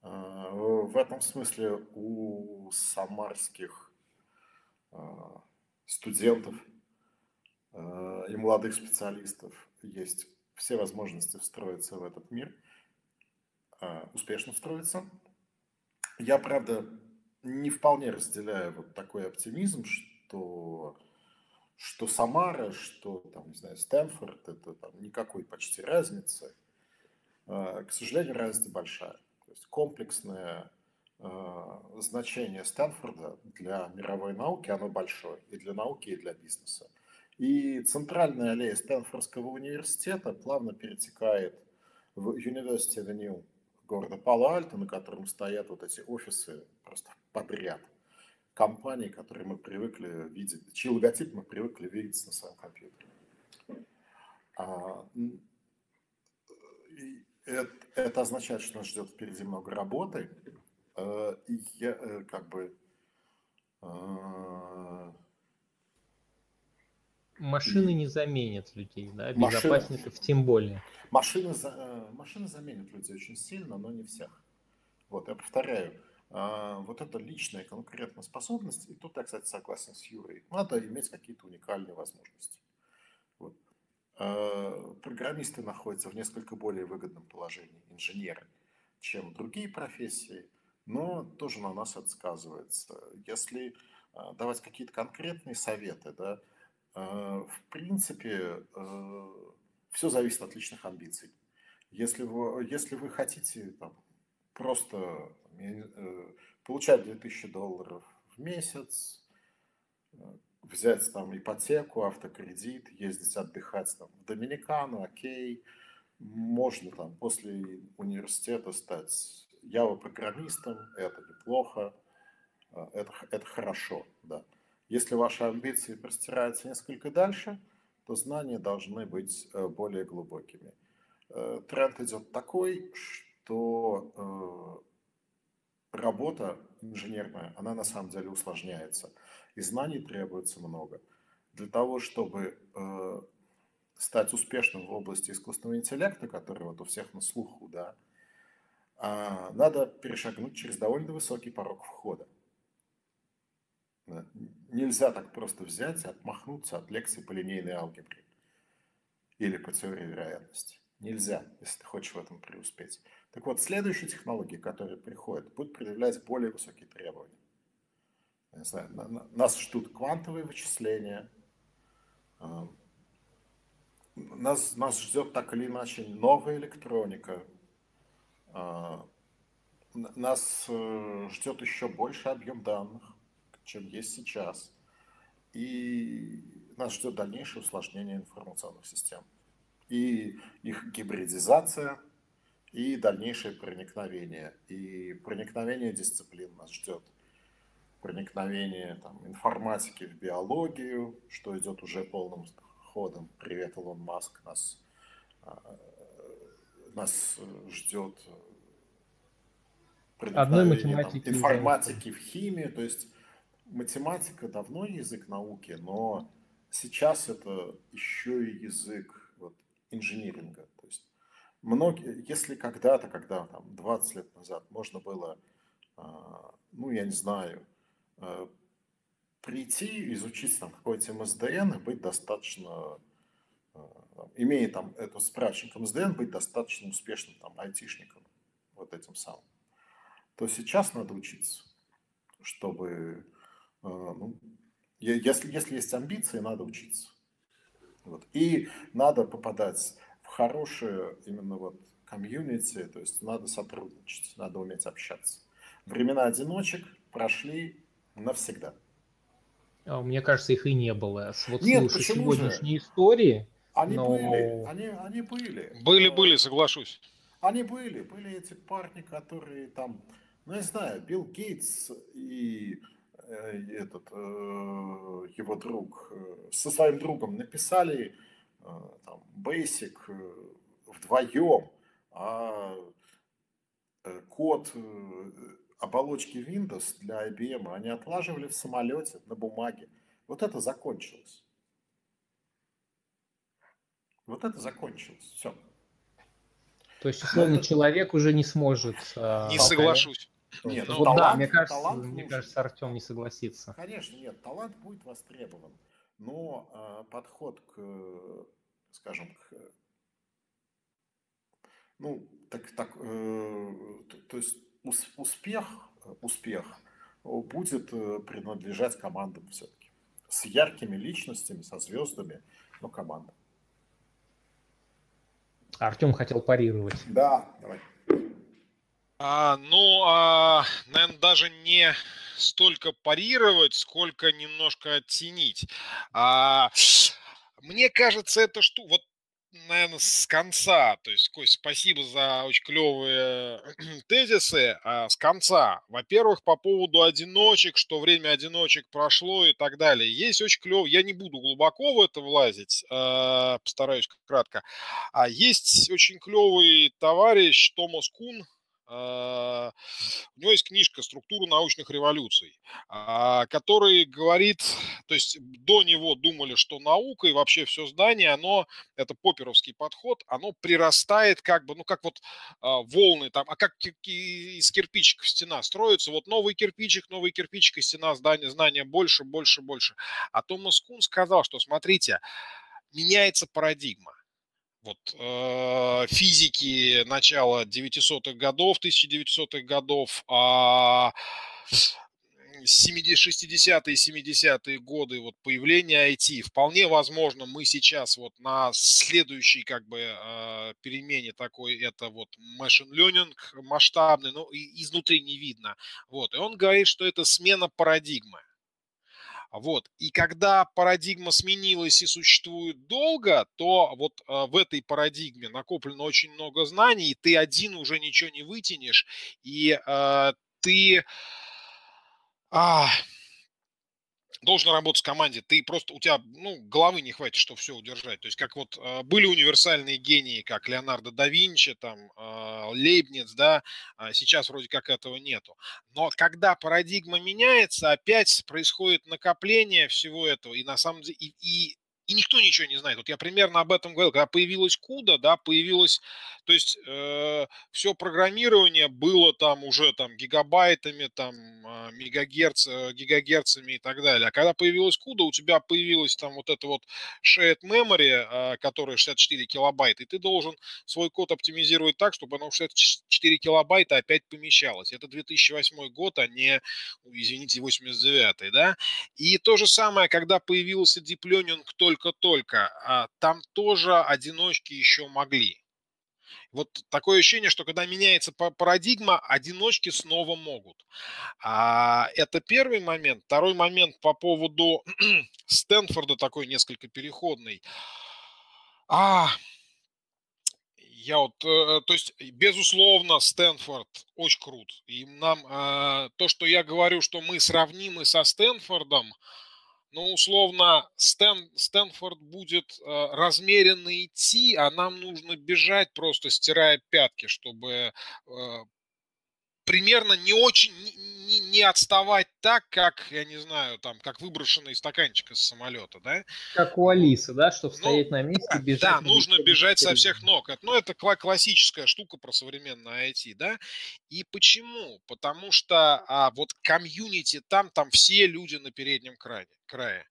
В этом смысле у самарских студентов и молодых специалистов есть все возможности встроиться в этот мир, успешно встроиться. Я, правда, не вполне разделяю вот такой оптимизм, что, что Самара, что там, не знаю, Стэнфорд, это там никакой почти разницы. А, к сожалению, разница большая. То есть комплексное а, значение Стэнфорда для мировой науки, оно большое и для науки, и для бизнеса. И центральная аллея Стэнфордского университета плавно перетекает в University Avenue города Пало-Альто, на котором стоят вот эти офисы просто подряд компаний, которые мы привыкли видеть, чьи логотип мы привыкли видеть на своем компьютере. А, это, это означает, что нас ждет впереди много работы. А, и я э, как бы а, Машины не заменят людей, да, безопасников машины, тем более. Машины, э, машины заменят людей очень сильно, но не всех. Вот, я повторяю, а, вот это личная конкретная способность, и тут я, кстати, согласен с Юрой, надо иметь какие-то уникальные возможности. Вот. А, программисты находятся в несколько более выгодном положении, инженеры, чем другие профессии, но тоже на нас это сказывается. Если а, давать какие-то конкретные советы, да, в принципе, все зависит от личных амбиций. Если вы, если вы хотите там, просто э, получать 2000 долларов в месяц, э, взять там ипотеку, автокредит, ездить отдыхать там, в Доминикану, окей, можно там после университета стать Java-программистом, это неплохо, э, это, это хорошо, да. Если ваши амбиции простираются несколько дальше, то знания должны быть более глубокими. Тренд идет такой, что то э, работа инженерная, она на самом деле усложняется. И знаний требуется много. Для того, чтобы э, стать успешным в области искусственного интеллекта, который вот у всех на слуху, да, э, надо перешагнуть через довольно высокий порог входа. Нельзя так просто взять и отмахнуться от лекции по линейной алгебре или по теории вероятности. Нельзя, если ты хочешь в этом преуспеть. Так вот, следующие технологии, которые приходят, будут предъявлять более высокие требования. Я не знаю, на, на, нас ждут квантовые вычисления, э, нас, нас ждет так или иначе новая электроника, э, нас э, ждет еще больше объем данных, чем есть сейчас. И нас ждет дальнейшее усложнение информационных систем. И их гибридизация, и дальнейшее проникновение. И проникновение дисциплин нас ждет. Проникновение там, информатики в биологию, что идет уже полным ходом. Привет, Илон Маск. Нас, а, нас ждет Одной математики там, информатики в химии. То есть математика давно язык науки, но сейчас это еще и язык вот, инжиниринга. То есть многие, если когда-то, когда там 20 лет назад можно было, а, ну я не знаю, а, прийти, изучить там какой-то МСДН и быть достаточно, а, имея там эту справочник МСДН, быть достаточно успешным там айтишником, вот этим самым, то сейчас надо учиться, чтобы ну, если, если есть амбиции, надо учиться. Вот. И надо попадать в хорошее именно вот комьюнити, то есть надо сотрудничать, надо уметь общаться. Времена одиночек прошли навсегда. А, мне кажется, их и не было. Вот Нет, слушай, сегодняшние же? истории. Они но... были, они, они были. Были, были, соглашусь. Они были, были эти парни, которые там, ну, я знаю, Билл Гейтс и Э, этот, э, его друг э, со своим другом написали там, Basic вдвоем, а код оболочки Windows для IBM они отлаживали в самолете на бумаге. Вот это закончилось. Вот это закончилось. Все. То есть, условно, человек уже не сможет... Не соглашусь. Нет, ну, вот талант, да, мне кажется, талант мне кажется, Артем не согласится. Конечно, нет, талант будет востребован, но э, подход к, скажем, к, ну, так, так, э, то, то есть успех, успех будет э, принадлежать командам все-таки. С яркими личностями, со звездами, но командам. Артем хотел парировать. Да, давай. А, ну, а, наверное, даже не столько парировать, сколько немножко оттенить. А, мне кажется, это что, вот, наверное, с конца, то есть, Кость, спасибо за очень клевые тезисы, а с конца. Во-первых, по поводу одиночек, что время одиночек прошло и так далее. Есть очень клевый, я не буду глубоко в это влазить, а, постараюсь кратко. А есть очень клевый товарищ Томас Кун, у него есть книжка «Структура научных революций», а, который говорит, то есть до него думали, что наука и вообще все здание, оно, это поперовский подход, оно прирастает как бы, ну как вот а, волны там, а как из кирпичиков стена строится, вот новый кирпичик, новый кирпичик, и стена здания, знания больше, больше, больше. А Томас Кун сказал, что смотрите, меняется парадигма вот, э, физики начала 900-х годов, 1900-х годов, а 60-е, 70-е годы вот появления IT. Вполне возможно, мы сейчас вот на следующей как бы э, перемене такой, это вот machine learning масштабный, но изнутри не видно. Вот. И он говорит, что это смена парадигмы. Вот. И когда парадигма сменилась и существует долго, то вот э, в этой парадигме накоплено очень много знаний, и ты один уже ничего не вытянешь, и э, ты... А, должен работать в команде, ты просто, у тебя, ну, головы не хватит, чтобы все удержать. То есть, как вот э, были универсальные гении, как Леонардо да Винчи, там, э, Лейбниц, да, э, сейчас вроде как этого нету. Но когда парадигма меняется, опять происходит накопление всего этого, и на самом деле, и, и и никто ничего не знает. Вот я примерно об этом говорил, когда появилась CUDA, да, появилось, то есть э, все программирование было там уже там гигабайтами, там а, мегагерц, э, гигагерцами и так далее. А когда появилась CUDA, у тебя появилась там вот это вот shared memory, а, которая 64 килобайта, и ты должен свой код оптимизировать так, чтобы оно в 64 килобайта опять помещалось. Это 2008 год, а не, извините, 89 да? И то же самое, когда появился Deep Learning только-только, а, там тоже одиночки еще могли. Вот такое ощущение, что когда меняется парадигма, одиночки снова могут. А, это первый момент. Второй момент по поводу Стэнфорда, такой несколько переходный. А, я вот, э, то есть, безусловно, Стэнфорд очень крут. И нам э, то, что я говорю, что мы сравнимы со Стэнфордом, ну, условно, Стэн, Стэнфорд будет э, размеренно идти, а нам нужно бежать, просто стирая пятки, чтобы э, примерно не очень, не отставать так, как, я не знаю, там, как выброшенный стаканчик из самолета, да? Как у Алисы, да, чтобы ну, стоять на месте, бежать. Да, нужно бежать со всех ног. Ну, это классическая штука про современное IT, да? И почему? Потому что а, вот комьюнити там, там все люди на переднем крае. крае.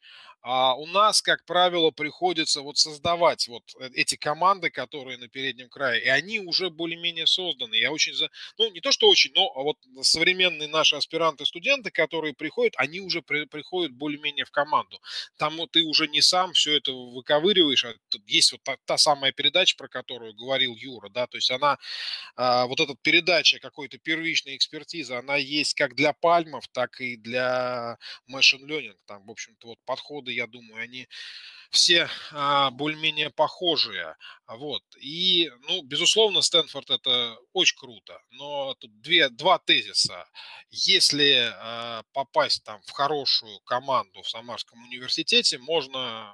А у нас, как правило, приходится вот создавать вот э, эти команды, которые на переднем крае, и они уже более-менее созданы. Я очень за... Ну, не то, что очень, но вот современные наши аспиранты-студенты, которые приходят, они уже при... приходят более-менее в команду. Там вот ты уже не сам все это выковыриваешь, а есть вот та, та самая передача, про которую говорил Юра, да, то есть она, а, вот эта передача какой-то первичной экспертизы, она есть как для пальмов, так и для machine learning. Там, в общем-то, вот подходы я думаю, они все а, более-менее похожие. Вот. И, ну, безусловно, Стэнфорд это очень круто. Но тут две, два тезиса. Если а, попасть там в хорошую команду в Самарском университете, можно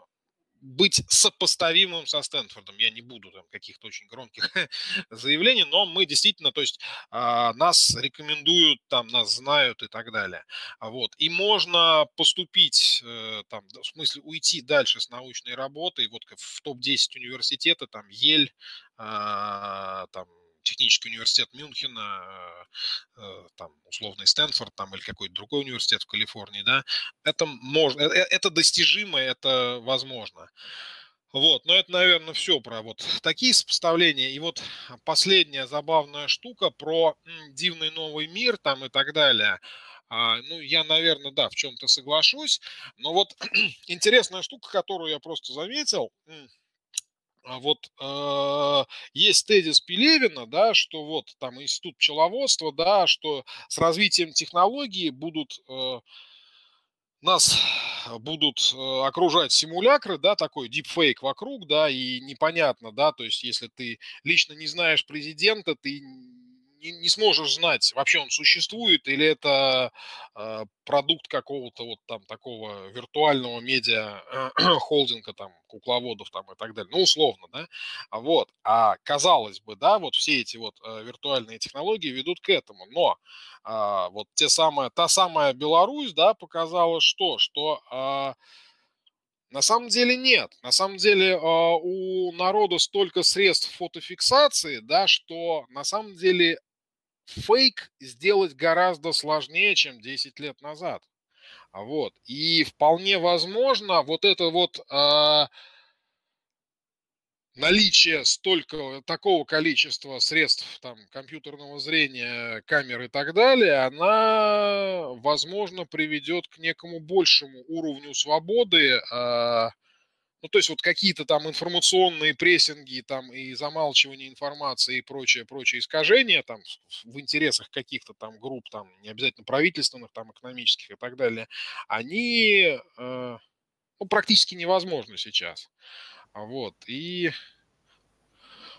быть сопоставимым со Стэнфордом. Я не буду там каких-то очень громких заявлений, но мы действительно, то есть а, нас рекомендуют, там нас знают и так далее. Вот. И можно поступить, э, там, в смысле уйти дальше с научной работой, вот в топ-10 университета, там Ель, а, там технический университет Мюнхена, э, э, там, условный Стэнфорд, там, или какой-то другой университет в Калифорнии, да, это можно, э, это достижимо, это возможно. Вот, но это, наверное, все про вот такие сопоставления. И вот последняя забавная штука про дивный новый мир там и так далее. А, ну, я, наверное, да, в чем-то соглашусь. Но вот интересная штука, которую я просто заметил, вот э, есть тезис Пелевина, да, что вот там институт пчеловодства, да, что с развитием технологий будут э, нас будут э, окружать симулякры, да, такой дипфейк вокруг, да, и непонятно, да, то есть если ты лично не знаешь президента, ты не, не сможешь знать, вообще он существует или это э, продукт какого-то вот там такого виртуального медиа холдинга, там, кукловодов там и так далее. Ну, условно, да. А вот. А казалось бы, да, вот все эти вот э, виртуальные технологии ведут к этому. Но э, вот те самые, та самая Беларусь, да, показала что? Что э, на самом деле нет. На самом деле у народа столько средств фотофиксации, да, что на самом деле фейк сделать гораздо сложнее, чем 10 лет назад. Вот. И вполне возможно, вот это вот э, наличие столько, такого количества средств там, компьютерного зрения, камер и так далее, она, возможно, приведет к некому большему уровню свободы э, ну, то есть вот какие-то там информационные прессинги там и замалчивание информации и прочее, прочее искажения там в интересах каких-то там групп, там не обязательно правительственных, там экономических и так далее, они э, ну, практически невозможны сейчас. Вот. И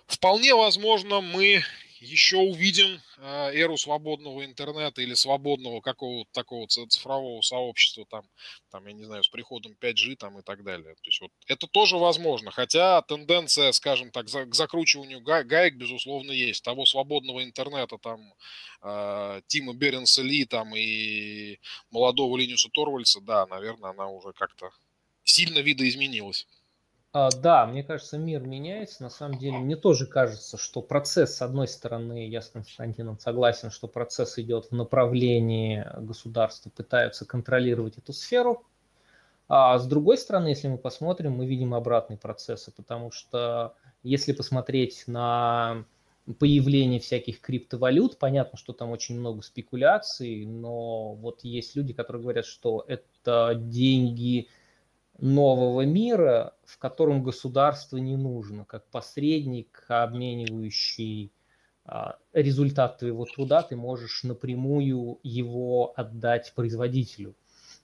вполне возможно мы еще увидим а, эру свободного интернета или свободного какого-то такого цифрового сообщества, там, там, я не знаю, с приходом 5G там и так далее. То есть вот это тоже возможно, хотя тенденция, скажем так, к закручиванию гаек, безусловно, есть. Того свободного интернета там а, Тима Беренса Ли там и молодого Линюса Торвальца, да, наверное, она уже как-то сильно видоизменилась. А, да, мне кажется, мир меняется. На самом деле, мне тоже кажется, что процесс, с одной стороны, я с Константином согласен, что процесс идет в направлении государства, пытаются контролировать эту сферу. А с другой стороны, если мы посмотрим, мы видим обратные процессы, потому что если посмотреть на появление всяких криптовалют, понятно, что там очень много спекуляций, но вот есть люди, которые говорят, что это деньги нового мира, в котором государство не нужно, как посредник, обменивающий а, результат твоего труда, ты можешь напрямую его отдать производителю.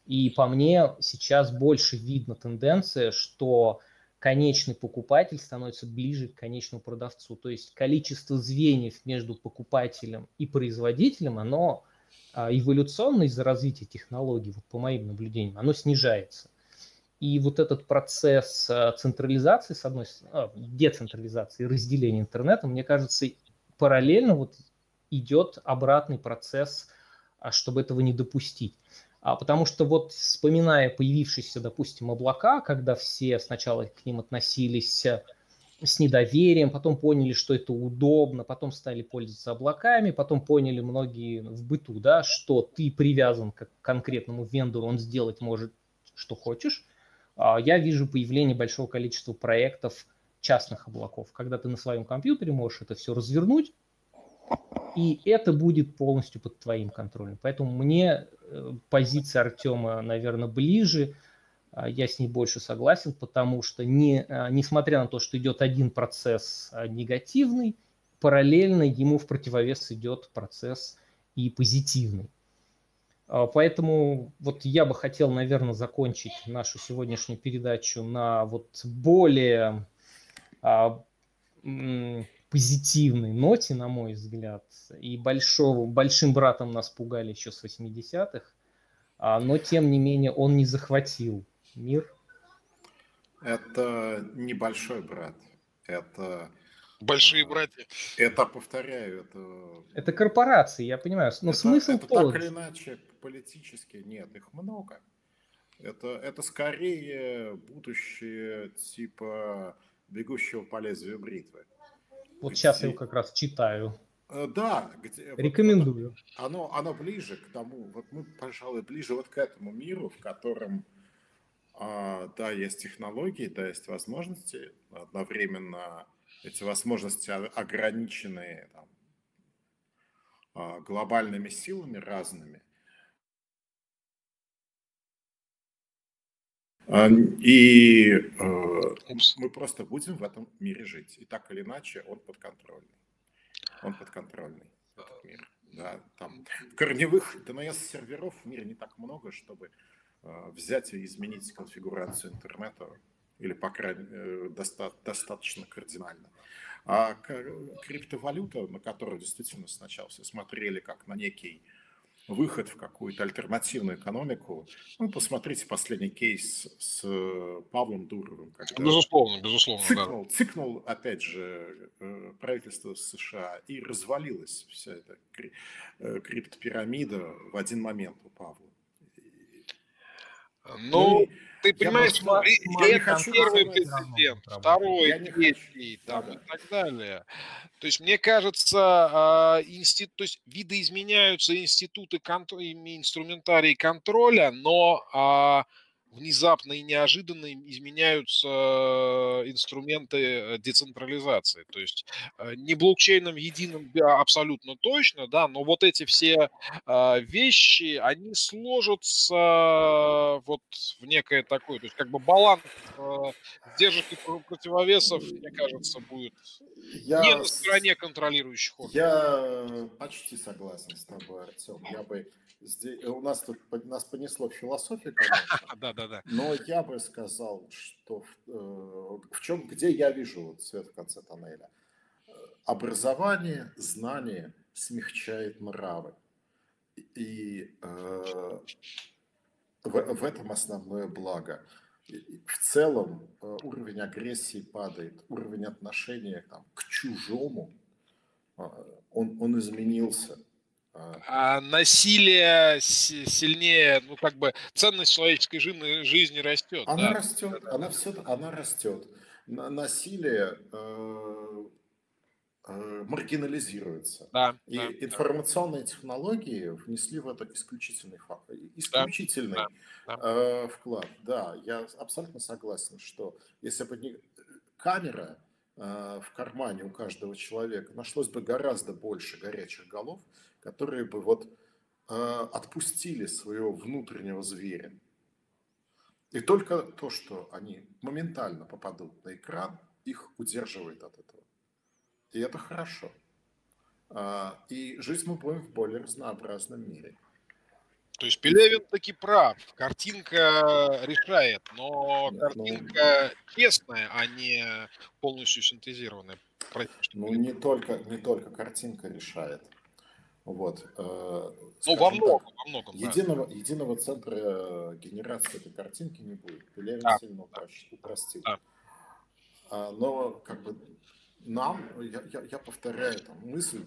И по мне сейчас больше видно тенденция, что конечный покупатель становится ближе к конечному продавцу. То есть количество звеньев между покупателем и производителем, оно а, эволюционно из-за развития технологий, вот по моим наблюдениям, оно снижается. И вот этот процесс а, централизации, с одной стороны, а, децентрализации, разделения интернета, мне кажется, параллельно вот идет обратный процесс, чтобы этого не допустить. А, потому что вот вспоминая появившиеся, допустим, облака, когда все сначала к ним относились э, с недоверием, потом поняли, что это удобно, потом стали пользоваться облаками, потом поняли многие в быту, да, что ты привязан к конкретному вендору, он сделать может, что хочешь. А, я вижу появление большого количества проектов частных облаков, когда ты на своем компьютере можешь это все развернуть, и это будет полностью под твоим контролем. Поэтому мне э, позиция Артема, наверное, ближе. А, я с ней больше согласен, потому что не, а, несмотря на то, что идет один процесс негативный, параллельно ему в противовес идет процесс и позитивный. Поэтому вот я бы хотел, наверное, закончить нашу сегодняшнюю передачу на вот более позитивной ноте, на мой взгляд. И большого, большим братом нас пугали еще с 80-х. А, но, тем не менее, он не захватил мир. Это небольшой брат. Это... Большие а, братья. Это, повторяю, это... Это корпорации, я понимаю. Но это, смысл это тот. так или иначе политически нет, их много. Это, это скорее будущее типа бегущего по лезвию бритвы. Вот где... сейчас я его как раз читаю. Э, да, где, рекомендую. Вот, оно, оно ближе к тому, вот мы, пожалуй, ближе вот к этому миру, в котором, а, да, есть технологии, да, есть возможности, одновременно эти возможности ограничены там, а, глобальными силами разными. И э, мы просто будем в этом мире жить. И так или иначе он подконтрольный. Он подконтрольный, этот мир. Да, там корневых DNS-серверов в мире не так много, чтобы взять и изменить конфигурацию интернета, или, по крайней мере, э, доста- достаточно кардинально. А криптовалюта, на которую действительно сначала все смотрели как на некий выход в какую-то альтернативную экономику. Ну, посмотрите последний кейс с э, Павлом Дуровым. Когда безусловно, безусловно. Цикнул, да. цикнул, опять же, э, правительство США и развалилась вся эта криптопирамида в один момент у Павла. Ну, ну ты понимаешь, я не хочу первый президент, второй, третий, там, да, и так далее. То есть, мне кажется, а, институт, то есть видоизменяются институты, контроля, инструментарий контроля, но а, внезапно и неожиданно изменяются инструменты э, децентрализации. То есть э, не блокчейном единым абсолютно точно, да, но вот эти все а, вещи, они сложатся вот в некое такое, то есть как бы баланс э, сдержек и противовесов, мне кажется, будет я, не на стороне контролирующих органов. Я почти согласен с тобой, Артем. Я бы Здесь, у нас тут нас понесло философию, конечно. да, да, да. Но я бы сказал, что э, в чем, где я вижу вот свет в конце тоннеля. Образование, знание смягчает нравы. И э, в, в этом основное благо. В целом э, уровень агрессии падает, уровень отношения там, к чужому, э, он, он изменился а насилие сильнее, ну как бы ценность человеческой жизни, жизни растет. Она да? растет, она все, она растет. Насилие э, э, маргинализируется. Да, и да, информационные да. технологии внесли в это исключительный исключительный да, да, э, вклад. Да, я абсолютно согласен, что если бы не камера э, в кармане у каждого человека, нашлось бы гораздо больше горячих голов, которые бы вот э, отпустили своего внутреннего зверя. И только то, что они моментально попадут на экран, их удерживает от этого. И это хорошо. А, и жить мы будем в более разнообразном мире. То есть Пелевин таки прав. Картинка решает, но ну, картинка ну, честная, а не полностью синтезированная. Ну, не только, не только картинка решает. Вот. Э, ну, во многом, так, во многом, единого, да. единого центра генерации этой картинки не будет. Пелевин да. сильно упростил. Да. А, но как бы нам, я, я, я повторяю там, мысль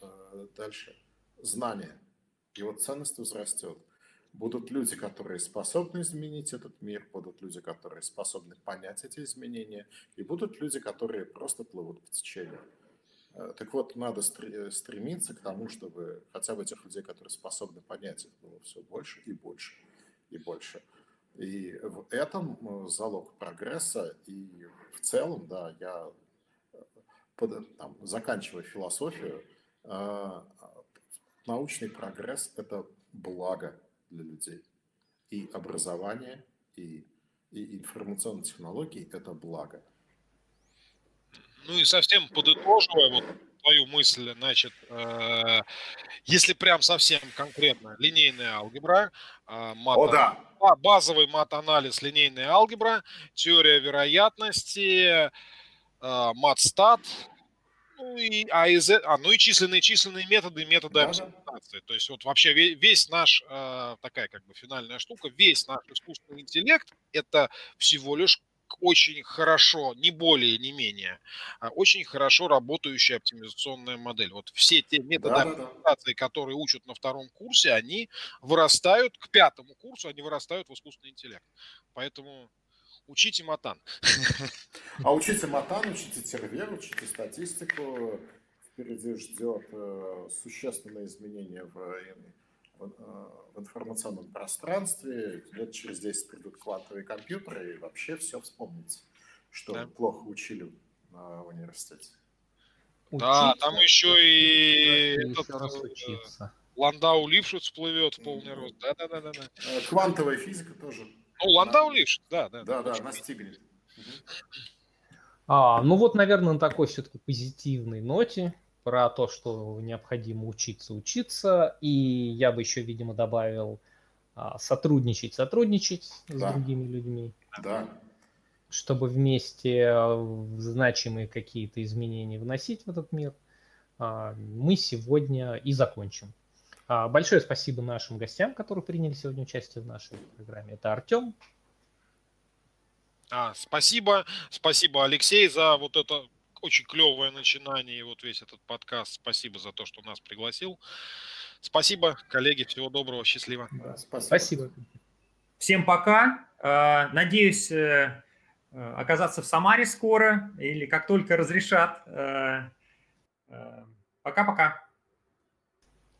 э, дальше, знание, его ценность возрастет. Будут люди, которые способны изменить этот мир, будут люди, которые способны понять эти изменения, и будут люди, которые просто плывут по течению. Э, так вот, надо э, стремиться к тому, чтобы хотя бы этих людей, которые способны понять, их было все больше и больше и больше. И в этом э, залог прогресса. И в целом, да, я под, там, заканчивая философию, научный прогресс – это благо для людей. И образование, и, и информационные технологии – это благо. Ну и совсем подытоживая вот твою мысль, значит, э, если прям совсем конкретно, линейная алгебра, э, мат, О, да. базовый мат-анализ, линейная алгебра, теория вероятности, э, мат-стат, ну и, а, из, а, ну и численные численные методы, методы да, абсолютации. То есть вот вообще весь, весь наш, э, такая как бы финальная штука, весь наш искусственный интеллект – это всего лишь очень хорошо, не более, не менее, а очень хорошо работающая оптимизационная модель. Вот все те методы да, оптимизации, да. которые учат на втором курсе, они вырастают к пятому курсу, они вырастают в искусственный интеллект. Поэтому учите матан. А учите матан, учите тервер, учите статистику. Впереди ждет э, существенное изменение в в э, информационном пространстве, лет через 10 придут квантовые компьютеры, и вообще все вспомнится, что да. плохо учили в университете. Да, учиться, там еще и этот, э, Ландау Лившиц всплывет в полный рост. Да, да, да, да, да. Э, квантовая физика тоже. Ну, Ландау Лившиц, да, да. Да, да, настигнет. А, ну вот, наверное, на такой все-таки позитивной ноте про то, что необходимо учиться, учиться. И я бы еще, видимо, добавил а, сотрудничать, сотрудничать да. с другими людьми. Да. Чтобы вместе а, значимые какие-то изменения вносить в этот мир. А, мы сегодня и закончим. Большое спасибо нашим гостям, которые приняли сегодня участие в нашей программе. Это Артем. А, спасибо, спасибо, Алексей, за вот это очень клевое начинание и вот весь этот подкаст. Спасибо за то, что нас пригласил. Спасибо, коллеги. Всего доброго, счастливо. Да, спасибо. спасибо. Всем пока. Э, надеюсь э, э, оказаться в Самаре скоро или как только разрешат. Пока-пока.